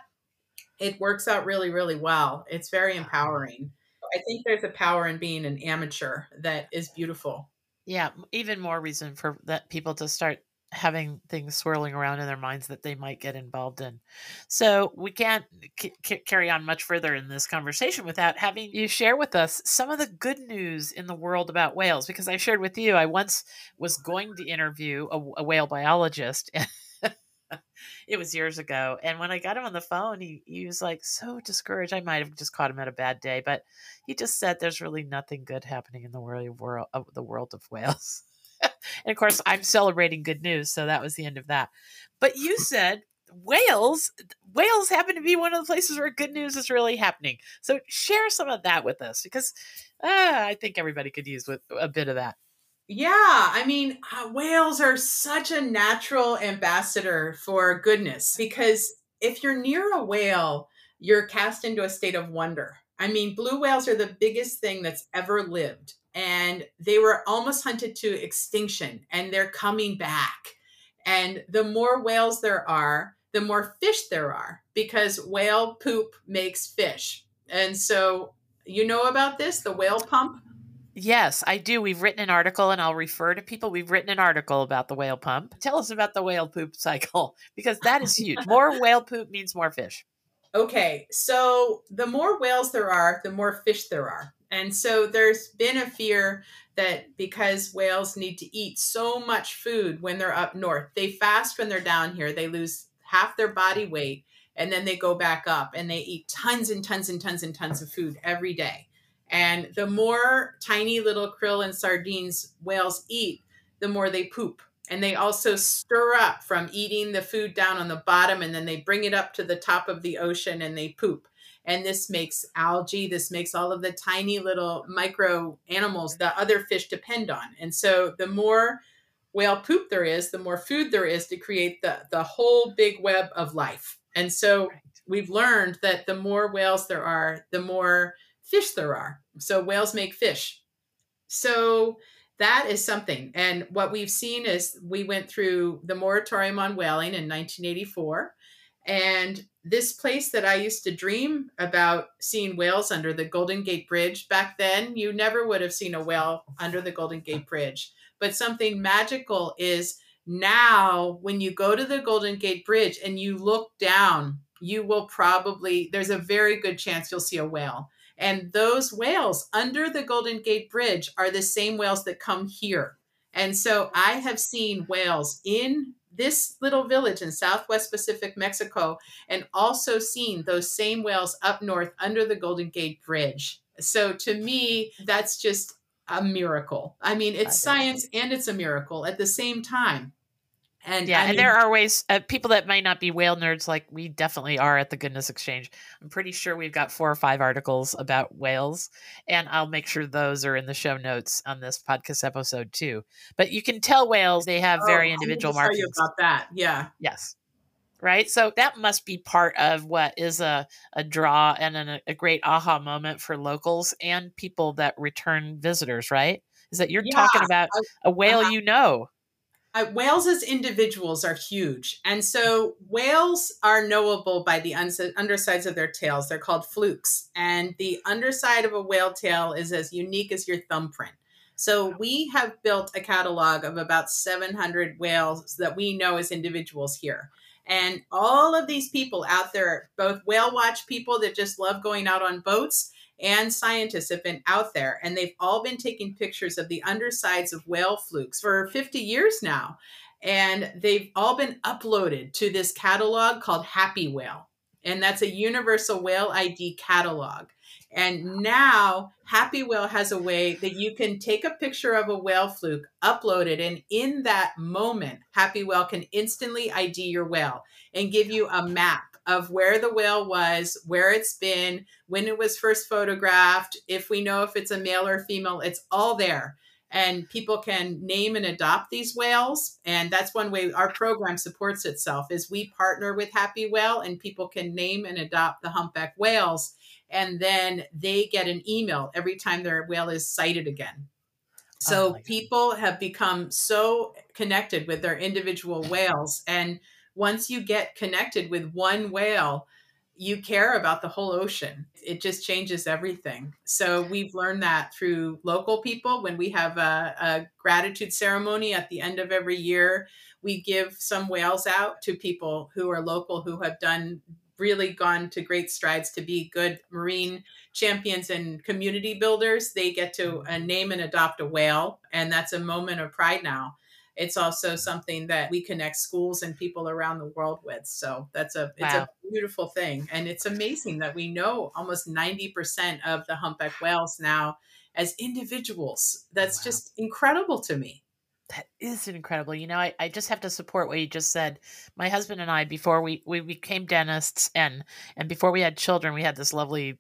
It works out really, really well. It's very empowering. I think there's a power in being an amateur that is beautiful yeah even more reason for that people to start having things swirling around in their minds that they might get involved in. So we can't c- c- carry on much further in this conversation without having you share with us some of the good news in the world about whales. Because I shared with you, I once was going to interview a, a whale biologist. it was years ago. And when I got him on the phone, he, he was like so discouraged. I might have just caught him at a bad day, but he just said there's really nothing good happening in the world, world of the world of whales. and of course, I'm celebrating good news, so that was the end of that. But you said whales, whales happen to be one of the places where good news is really happening. So share some of that with us because uh, I think everybody could use with a bit of that. Yeah, I mean, uh, whales are such a natural ambassador for goodness because if you're near a whale, you're cast into a state of wonder. I mean, blue whales are the biggest thing that's ever lived, and they were almost hunted to extinction, and they're coming back. And the more whales there are, the more fish there are because whale poop makes fish. And so, you know about this, the whale pump? Yes, I do. We've written an article, and I'll refer to people. We've written an article about the whale pump. Tell us about the whale poop cycle because that is huge. more whale poop means more fish. Okay, so the more whales there are, the more fish there are. And so there's been a fear that because whales need to eat so much food when they're up north, they fast when they're down here, they lose half their body weight, and then they go back up and they eat tons and tons and tons and tons of food every day. And the more tiny little krill and sardines whales eat, the more they poop. And they also stir up from eating the food down on the bottom and then they bring it up to the top of the ocean and they poop. And this makes algae, this makes all of the tiny little micro animals that other fish depend on. And so the more whale poop there is, the more food there is to create the, the whole big web of life. And so we've learned that the more whales there are, the more fish there are. So whales make fish. So that is something. And what we've seen is we went through the moratorium on whaling in 1984. And this place that I used to dream about seeing whales under the Golden Gate Bridge back then, you never would have seen a whale under the Golden Gate Bridge. But something magical is now when you go to the Golden Gate Bridge and you look down, you will probably, there's a very good chance you'll see a whale and those whales under the Golden Gate Bridge are the same whales that come here. And so I have seen whales in this little village in Southwest Pacific Mexico and also seen those same whales up north under the Golden Gate Bridge. So to me, that's just a miracle. I mean, it's science and it's a miracle at the same time. And yeah, I mean, and there are ways uh, people that might not be whale nerds like we definitely are at the Goodness Exchange. I'm pretty sure we've got four or five articles about whales, and I'll make sure those are in the show notes on this podcast episode too. But you can tell whales they have oh, very individual markings. about that, yeah, yes, right. So that must be part of what is a a draw and an, a great aha moment for locals and people that return visitors. Right? Is that you're yeah, talking about a whale uh, you know? Uh, whales as individuals are huge. And so whales are knowable by the undersides of their tails. They're called flukes. And the underside of a whale tail is as unique as your thumbprint. So we have built a catalog of about 700 whales that we know as individuals here. And all of these people out there, both whale watch people that just love going out on boats and scientists have been out there and they've all been taking pictures of the undersides of whale flukes for 50 years now. And they've all been uploaded to this catalog called Happy Whale. And that's a universal whale ID catalog. And now Happy Whale has a way that you can take a picture of a whale fluke, upload it, and in that moment, Happy Whale can instantly ID your whale and give you a map of where the whale was, where it's been, when it was first photographed, if we know if it's a male or female, it's all there. And people can name and adopt these whales. And that's one way our program supports itself is we partner with Happy Whale and people can name and adopt the humpback whales. And then they get an email every time their whale is sighted again. So oh people have become so connected with their individual whales and once you get connected with one whale, you care about the whole ocean. It just changes everything. So we've learned that through local people when we have a, a, gratitude ceremony at the end of every year. we give some whales out to people who are local who have done really gone to great strides to be good marine champions and community builders. They get to uh, name and adopt a whale, and that's a moment of pride now. It's also something that we connect schools and people around the world with. So that's a it's wow. a beautiful thing, and it's amazing that we know almost ninety percent of the humpback whales now as individuals. That's wow. just incredible to me. That is incredible. You know, I, I just have to support what you just said. My husband and I, before we, we became dentists and and before we had children, we had this lovely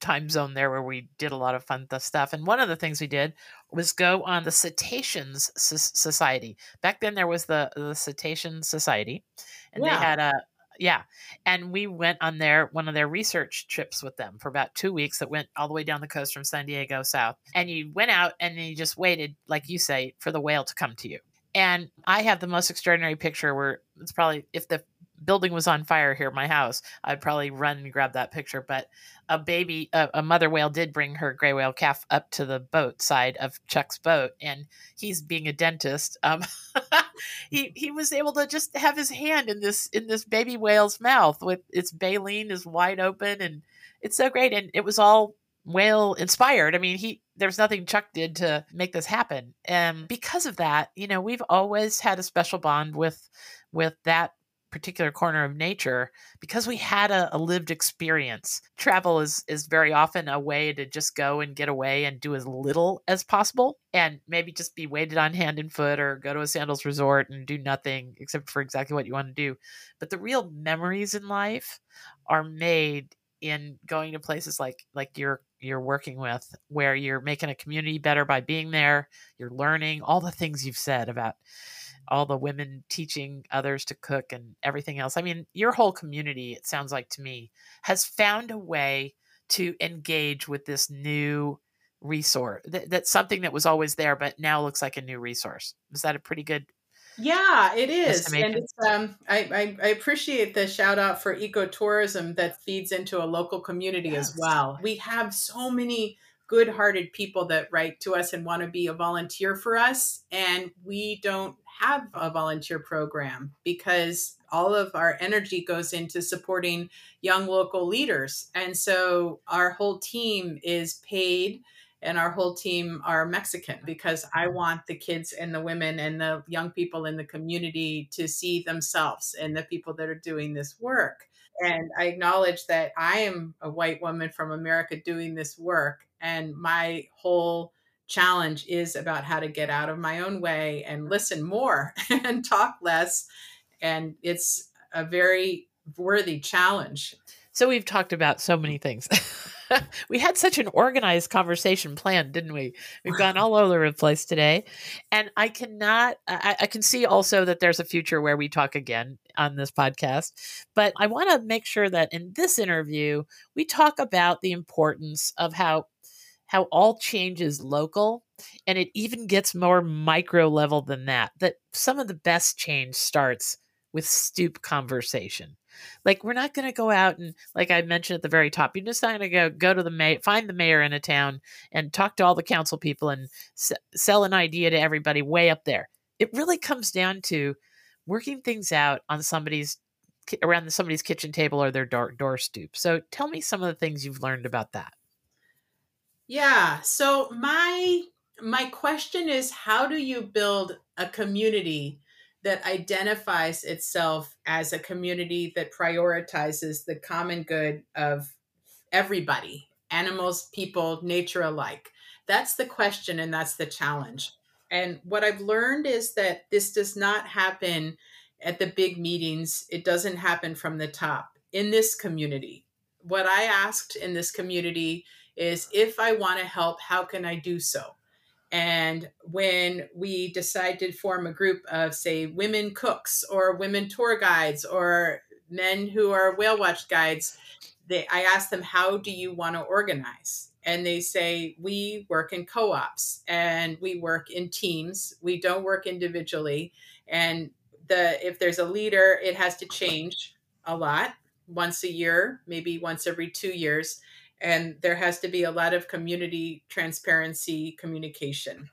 time zone there where we did a lot of fun stuff. And one of the things we did was go on the Cetaceans Society. Back then, there was the the Cetacean Society, and they had a yeah. And we went on their one of their research trips with them for about two weeks that went all the way down the coast from San Diego south. And you went out and you just waited, like you say, for the whale to come to you. And I have the most extraordinary picture where it's probably if the building was on fire here, my house, I'd probably run and grab that picture. But a baby, a, a, mother whale did bring her gray whale calf up to the boat side of Chuck's boat, and he's being a dentist. Um, he he was able to just have his hand in this in this baby whale's mouth with its baleen is wide open, and it's so great. And it was all whale inspired. I mean, he there's nothing Chuck did to make this happen, and because of that, you know, we've always had a special bond with with that particular corner of nature because we had a, a, lived experience. Travel is is very often a way to just go and get away and do as little as possible and maybe just be weighted on hand and foot or go to a sandals resort and do nothing except for exactly what you want to do. But the real memories in life are made in going to places like like you're you're working with where you're making a community better by being there, you're learning all the things you've said about all the women teaching others to cook and everything else. I mean, your whole community, it sounds like to me, has found a way to engage with this new resource. Th- that's something that was always there, but now looks like a new resource. Is that a pretty good? Yeah, it is, and it's. Um, I, I, I appreciate the shout out for ecotourism that feeds into a local community yes. as well. We have so many good-hearted people that write to us and want to be a volunteer for us, and we don't have a volunteer program because all of our energy goes into supporting young local leaders. And so our whole team is paid and our whole team are Mexican because I want the kids and the women and the young people in the community to see themselves and the people that are doing this work. And I acknowledge that I am a white woman from America doing this work, and my whole challenge is about how to get out of my own way and mm-hmm. listen more and talk less. And it's a very worthy challenge. So we've talked about so many things. we had such an organized conversation planned, didn't we? We've gone all over the place today. And I cannot, I, I, can see also that there's a future where we talk again on this podcast. But I want to make sure that in this interview, we talk about the importance of how how all change is local and it even gets more micro level than that that some of the best change starts with stoop conversation. Like we're not going to go out and like i mentioned at the very top you're just not going to go go to the mayor find the mayor in a town and talk to all the council people and s- sell an idea to everybody way up there. It really comes down to working things out on somebody's around somebody's kitchen table or their door, door stoop. So tell me some of the things you've learned about that yeah. So my my question is how do you build a community that identifies itself as a community that prioritizes the common good of everybody, animals, people, nature alike? That's the question and that's the challenge. And what I've learned is that this does not happen at the big meetings. It doesn't happen from the top in this community. What I asked in this community is if I want to help, how can I do so? And when we decide to form a group of, say, women cooks or women tour guides or men who are whale watch guides, they, I ask them, how do you want to organize? And they say, we work in co ops and we work in teams. We don't work individually. And the if there's a leader, it has to change a lot once a year, maybe once every two years and there has to be a lot of community transparency communication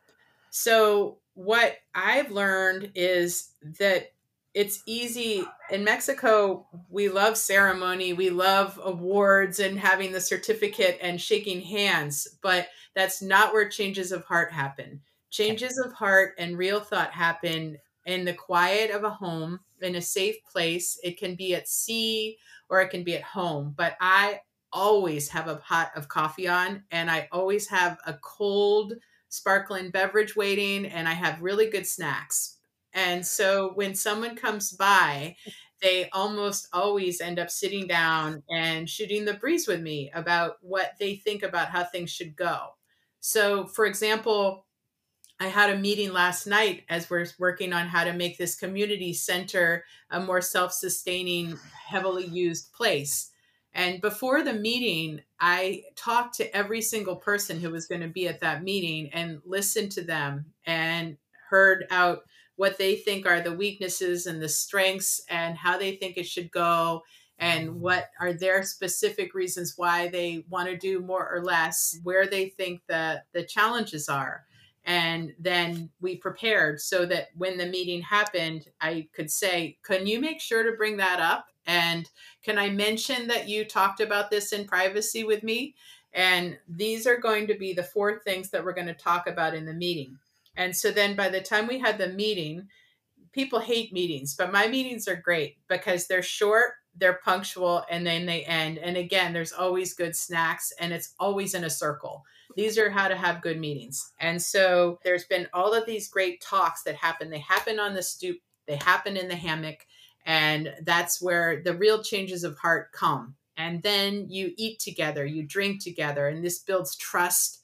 So, what I've learned is that it's easy in Mexico. We love ceremony, we love awards and having the certificate and shaking hands, but that's not where changes of heart happen. Changes of heart and real thought happen in the quiet of a home, in a safe place. It can be at sea or it can be at home, but I always have a pot of coffee on and I always have a cold sparkling beverage waiting and I have really good snacks. And so when someone comes by, they almost always end up sitting down and shooting the breeze with me about what they think about how things should go. So, for example, I had a meeting last night as we're working on how to make this community center a more self sustaining, heavily used place. And before the meeting, I talked to every single person who was going to be at that meeting and listened to them and heard out what they think are the weaknesses and the strengths and how they think it should go and what are their specific reasons why they want to do more or less, where they think the, the challenges are. And then we prepared so that when the meeting happened, I could say, Can you make sure to bring that up? And can I mention that you talked about this in privacy with me? And these are going to be the four things that we're going to talk about in the meeting. And so then by the time we had the meeting, people hate meetings, but my meetings are great because they're short, they're punctual, and then they end. And again, there's always good snacks and it's always in a circle. These are how to have good meetings. And so there's been all of these great talks that happen. They happen on the stoop, they happen in the hammock. And that's where the real changes of heart come. And then you eat together, you drink together, and this builds trust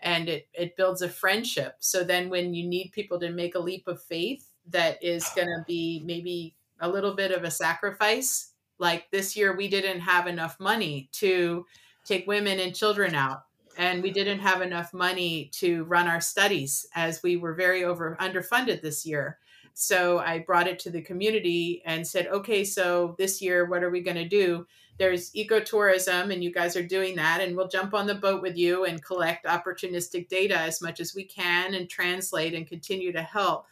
and it, it builds a friendship. So then when you need people to make a leap of faith that is going to be maybe a little bit of a sacrifice, like this year we didn't have enough money to take women and children out and we didn't have enough money to run our studies as we were very over underfunded this year so I brought it to the community and said, okay, so this year, what are we going to do? There's ecotourism, and you guys are doing that, and we'll jump on the boat with you and collect opportunistic data as much as we can and translate and continue to help.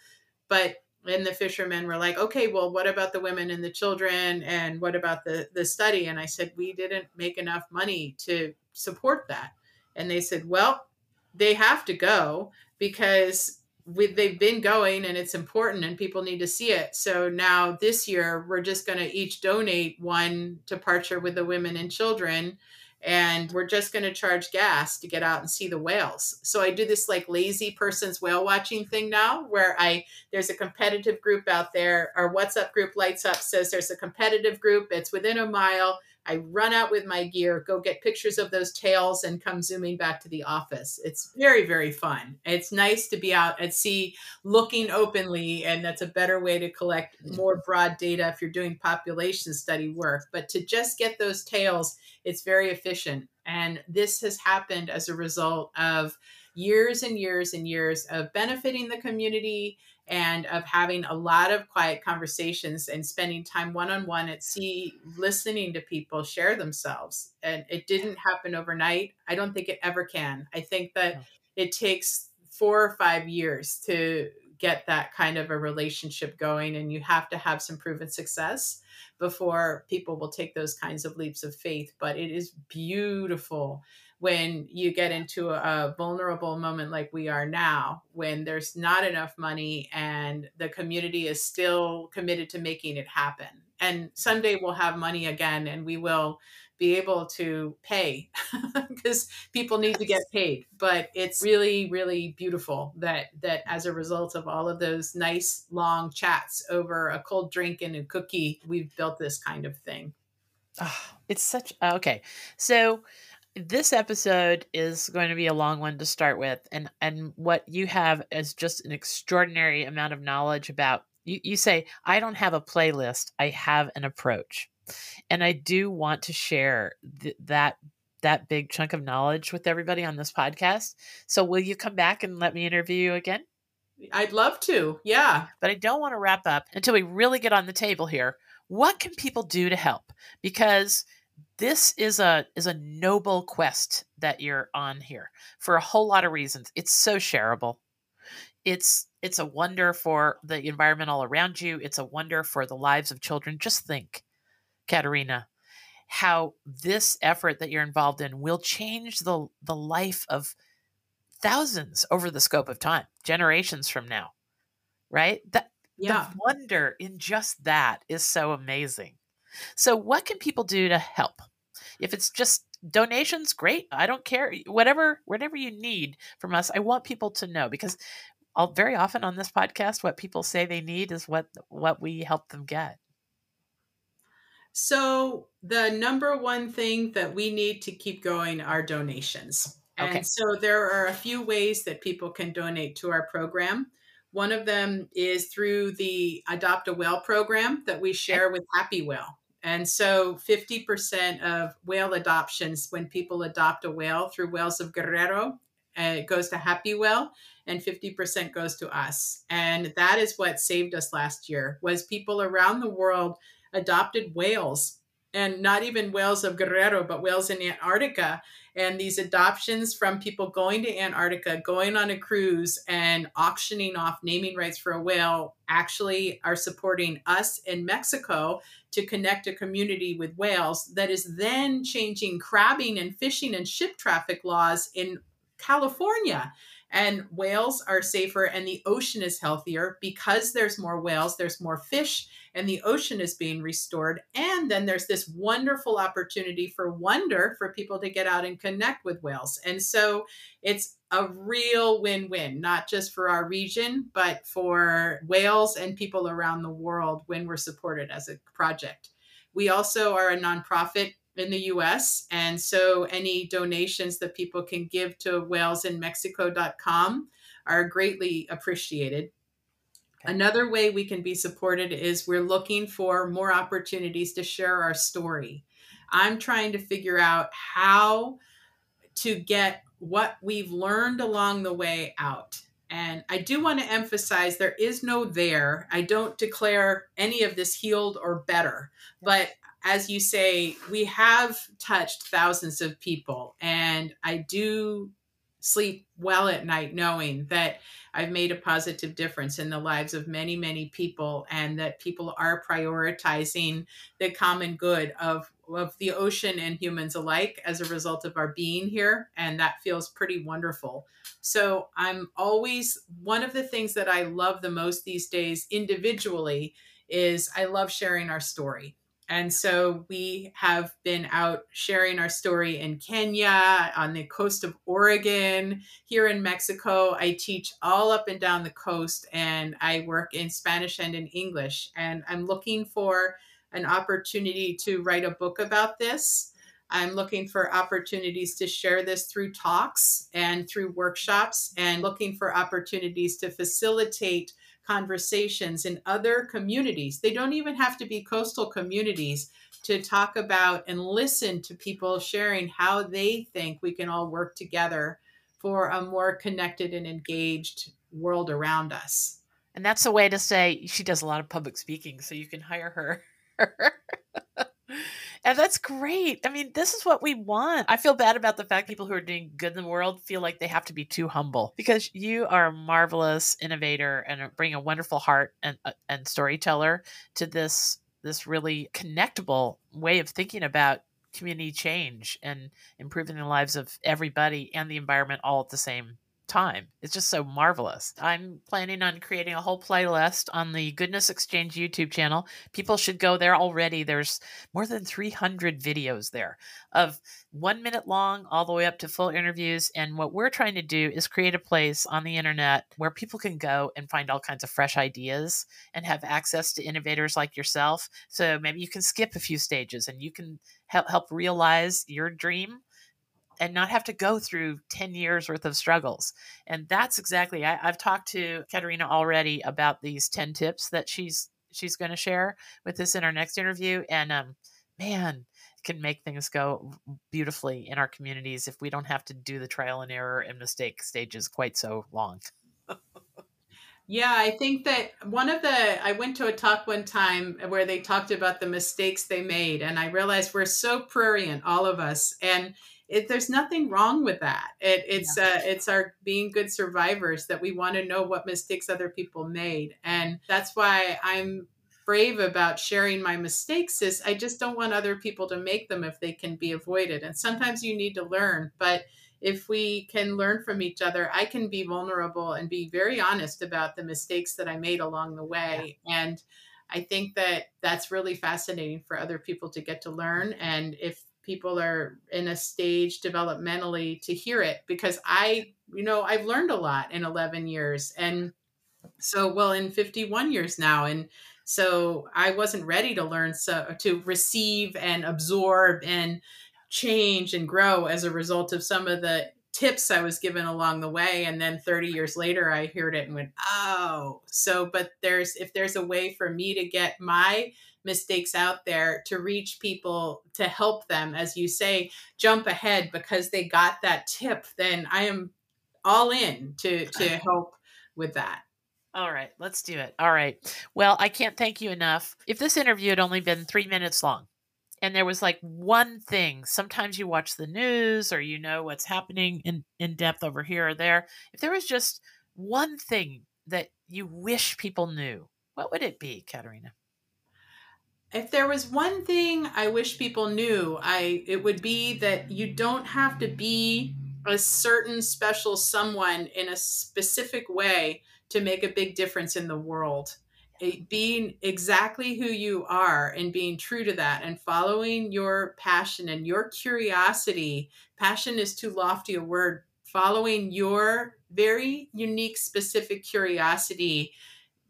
But and the fishermen were like, okay, well, what about the women and the children, and what about the the study? And I said, we didn't make enough money to support that. And they said, well, they have to go because we, they've been going and it's important and people need to see it. So now this year we're just going to each donate one departure with the women and children and we're just going to charge gas to get out and see the whales. So I do this like lazy person's whale watching thing now where I there's a competitive group out there our WhatsApp group lights up says there's a competitive group it's within a mile I run out with my gear, go get pictures of those tails, and come zooming back to the office. It's very, very fun. It's nice to be out at sea looking openly, and that's a better way to collect mm-hmm. more broad data if you're doing population study work. But to just get those tails, it's very efficient. And this has happened as a result of years and years and years of benefiting the community and of having a lot of quiet conversations and spending time one on one at sea, listening to people share themselves. And it didn't happen overnight. I don't think it ever can. I think that it takes four or five years to get that kind of a relationship going, and you have to have some proven success before people will take those kinds of leaps of faith. But it is beautiful when you get into a vulnerable moment like we are now, when there's not enough money and the community is still committed to making it happen. And someday we'll have money again and we will be able to pay because people need to get paid. But it's really really beautiful that that as a result of all of those nice long chats over a cold drink and a cookie we've built this kind of thing. Oh, it's such okay. So this episode is going to be a long one to start with and and what you have is just an extraordinary amount of knowledge about you, you say i don't have a playlist i have an approach. And i do want to share th- that that big chunk of knowledge with everybody on this podcast. So will you come back and let me interview you again? I'd love to yeah. But i don't want to wrap up until we really get on the table here. What can people do to help? Because this is a is a noble quest that you're on here for a whole lot of reasons. It's so shareable. it's it's a wonder for the environment all around you. It's a wonder for the lives of children. Just think, Katherina, how this effort that you're involved in will change the the life of thousands over the scope of time, generations from now. Right? That yeah. the wonder in just that is so amazing. So what can people do to help? If it's just donations, great. I don't care. Whatever whatever you need from us, I want people to know because I'll, very often on this podcast, what people say they need is what what we help them get. So the number one thing that we need to keep going are donations. And okay. so there are a few ways that people can donate to our program. One of them is through the Adopt a Whale program that we share with Happy Whale. And so 50% of whale adoptions, when people adopt a whale through Whales of Guerrero, uh, it goes to Happy Whale and 50% goes to us. And that is what saved us last year was people around the world adopted whales and not even whales of Guerrero, but whales in Antarctica. And these adoptions from people going to Antarctica, going on a cruise, and auctioning off naming rights for a whale actually are supporting us in Mexico to connect a community with whales that is then changing crabbing and fishing and ship traffic laws in California and whales are safer and the ocean is healthier because there's more whales there's more fish and the ocean is being restored. And then there's this wonderful opportunity for wonder for people to get out and connect with whales. And so it's a real win-win not just for our region but for whales and people around the world when we're supported as a project. We also are a nonprofit in the US. And so any donations that people can give to whalesinmexico.com are greatly appreciated. Okay. Another way we can be supported is we're looking for more opportunities to share our story. I'm trying to figure out how to get what we've learned along the way out. And I do want to emphasize there is no there. I don't declare any of this healed or better, but as you say, we have touched thousands of people, and I do sleep well at night knowing that I've made a positive difference in the lives of many, many people, and that people are prioritizing the common good of, of the ocean and humans alike as a result of our being here. And that feels pretty wonderful. So I'm always one of the things that I love the most these days individually is I love sharing our story. And so we have been out sharing our story in Kenya, on the coast of Oregon, here in Mexico. I teach all up and down the coast, and I work in Spanish and in English. And I'm looking for an opportunity to write a book about this. I'm looking for opportunities to share this through talks and through workshops, and looking for opportunities to facilitate conversations in other communities. They don't even have to be coastal communities to talk about and listen to people sharing how they think we can all work together for a more connected and engaged world around us. And that's a way to say she does a lot of public speaking, so you can hire her. And that's great. I mean, this is what we want. I feel bad about the fact people who are doing good in the world feel like they have to be too humble because you are a marvelous innovator and bring a wonderful heart and uh, and storyteller to this this really connectable way of thinking about community change and improving the lives of everybody and the environment all at the same time. It's just so marvelous. I'm planning on creating a whole playlist on the Goodness Exchange YouTube channel. People should go there already. There's more than 300 videos there of one minute long, all the way up to full interviews. And what we're trying to do is create a place on the internet where people can go and find all kinds of fresh ideas and have access to innovators like yourself. So maybe you can skip a few stages and you can help help realize your dream and not have to go through 10 years worth of struggles. And that's exactly I, have talked to Katherina already about these 10 tips that she's she's going to share with us in our next interview. And um, man, can make things go beautifully in our communities if we don't have to do the trial and error and mistake stages quite so long. Yeah, I think that one of the, I went to a talk one time where they talked about the mistakes they made, and I realized we're so prurient, all of us. And it, there's nothing wrong with that. It, it's yeah. uh, it's our being good survivors that we want to know what mistakes other people made, and that's why I'm brave about sharing my mistakes. Is I just don't want other people to make them if they can be avoided. And sometimes you need to learn, but if we can learn from each other, I can be vulnerable and be very honest about the mistakes that I made along the way. Yeah. And I think that that's really fascinating for other people to get to learn. And if people are in a stage developmentally to hear it, because I, you know, I've learned a lot in 11 years. And so, well, in 51 years now. And so I wasn't ready to learn, so to receive and absorb and change and grow as a result of some of the tips I was given along the way. And then 30 years later, I heard it and went, oh, so, but there's, if there's a way for me to get my mistakes out there to reach people to help them, as you say, jump ahead because they got that tip, then I am all in to, to help with that. All right, let's do it. All right. Well, I can't thank you enough. If this interview had only been three minutes long, and there was like one thing sometimes you watch the news or you know what's happening in, in depth over here or there if there was just one thing that you wish people knew what would it be katherina if there was one thing i wish people knew i it would be that you don't have to be a certain special someone in a specific way to make a big difference in the world. Being exactly who you are and being true to that and following your passion and your curiosity. Passion is too lofty a word. Following your very unique specific curiosity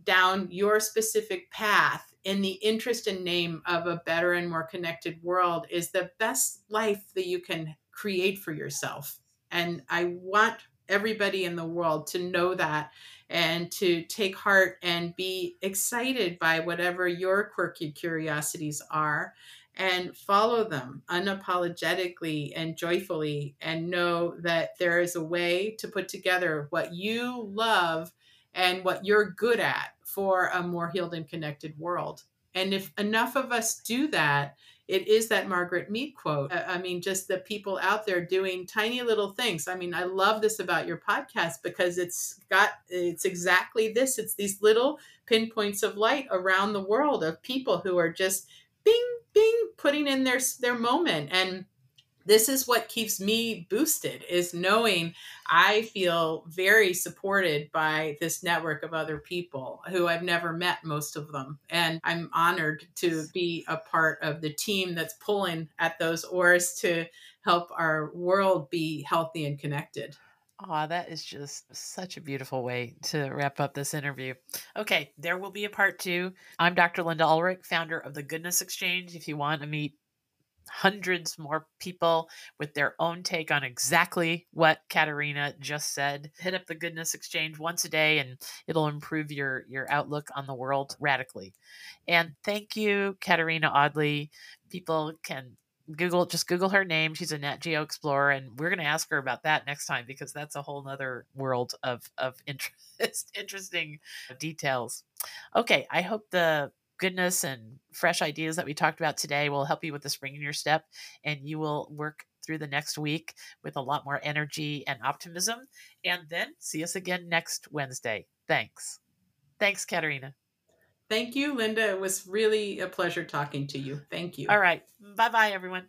down your specific path in the interest and name of a better and more connected world is the best life that you can create for yourself. And i want everybody in the world to know that and to take heart and be excited by whatever your quirky curiosities are and follow them unapologetically and joyfully and know that there is a way to put together what you love and what you're good at for a more healed and connected world. And if enough of us do that, it is that Margaret Mead quote. Uh, I mean, just the people out there doing tiny little things. I mean, I love this about your podcast because it's got, it's exactly this. It's these little pinpoints of light around the world of people who are just bing, bing, putting in their, their moment. And this is what keeps me boosted is knowing i feel very supported by this network of other people who i've never met most of them and i'm honored to be a part of the team that's pulling at those oars to help our world be healthy and connected Oh, that is just such a beautiful way to wrap up this interview. Okay, there will be a part two. I'm Dr. Linda Ulrich, founder of the Goodness Exchange. If you want to meet hundreds more people with their own take on exactly what Katherina just said. Hit up the Goodness Exchange once a day and it'll improve your your outlook on the world radically. And thank you Katherina Audley. People can Google just Google her name. She's a Nat Geo explorer, and we're going to ask her about that next time because that's a whole other world of of interest, interesting details. Okay, I hope the goodness and fresh ideas that we talked about today will help you with the spring in your step, and you will work through the next week with a lot more energy and optimism. And then see us again next Wednesday. Thanks. Thanks, Katherina. Thank you, Linda. It was really a pleasure talking to you. Thank you. All right. Bye bye, everyone.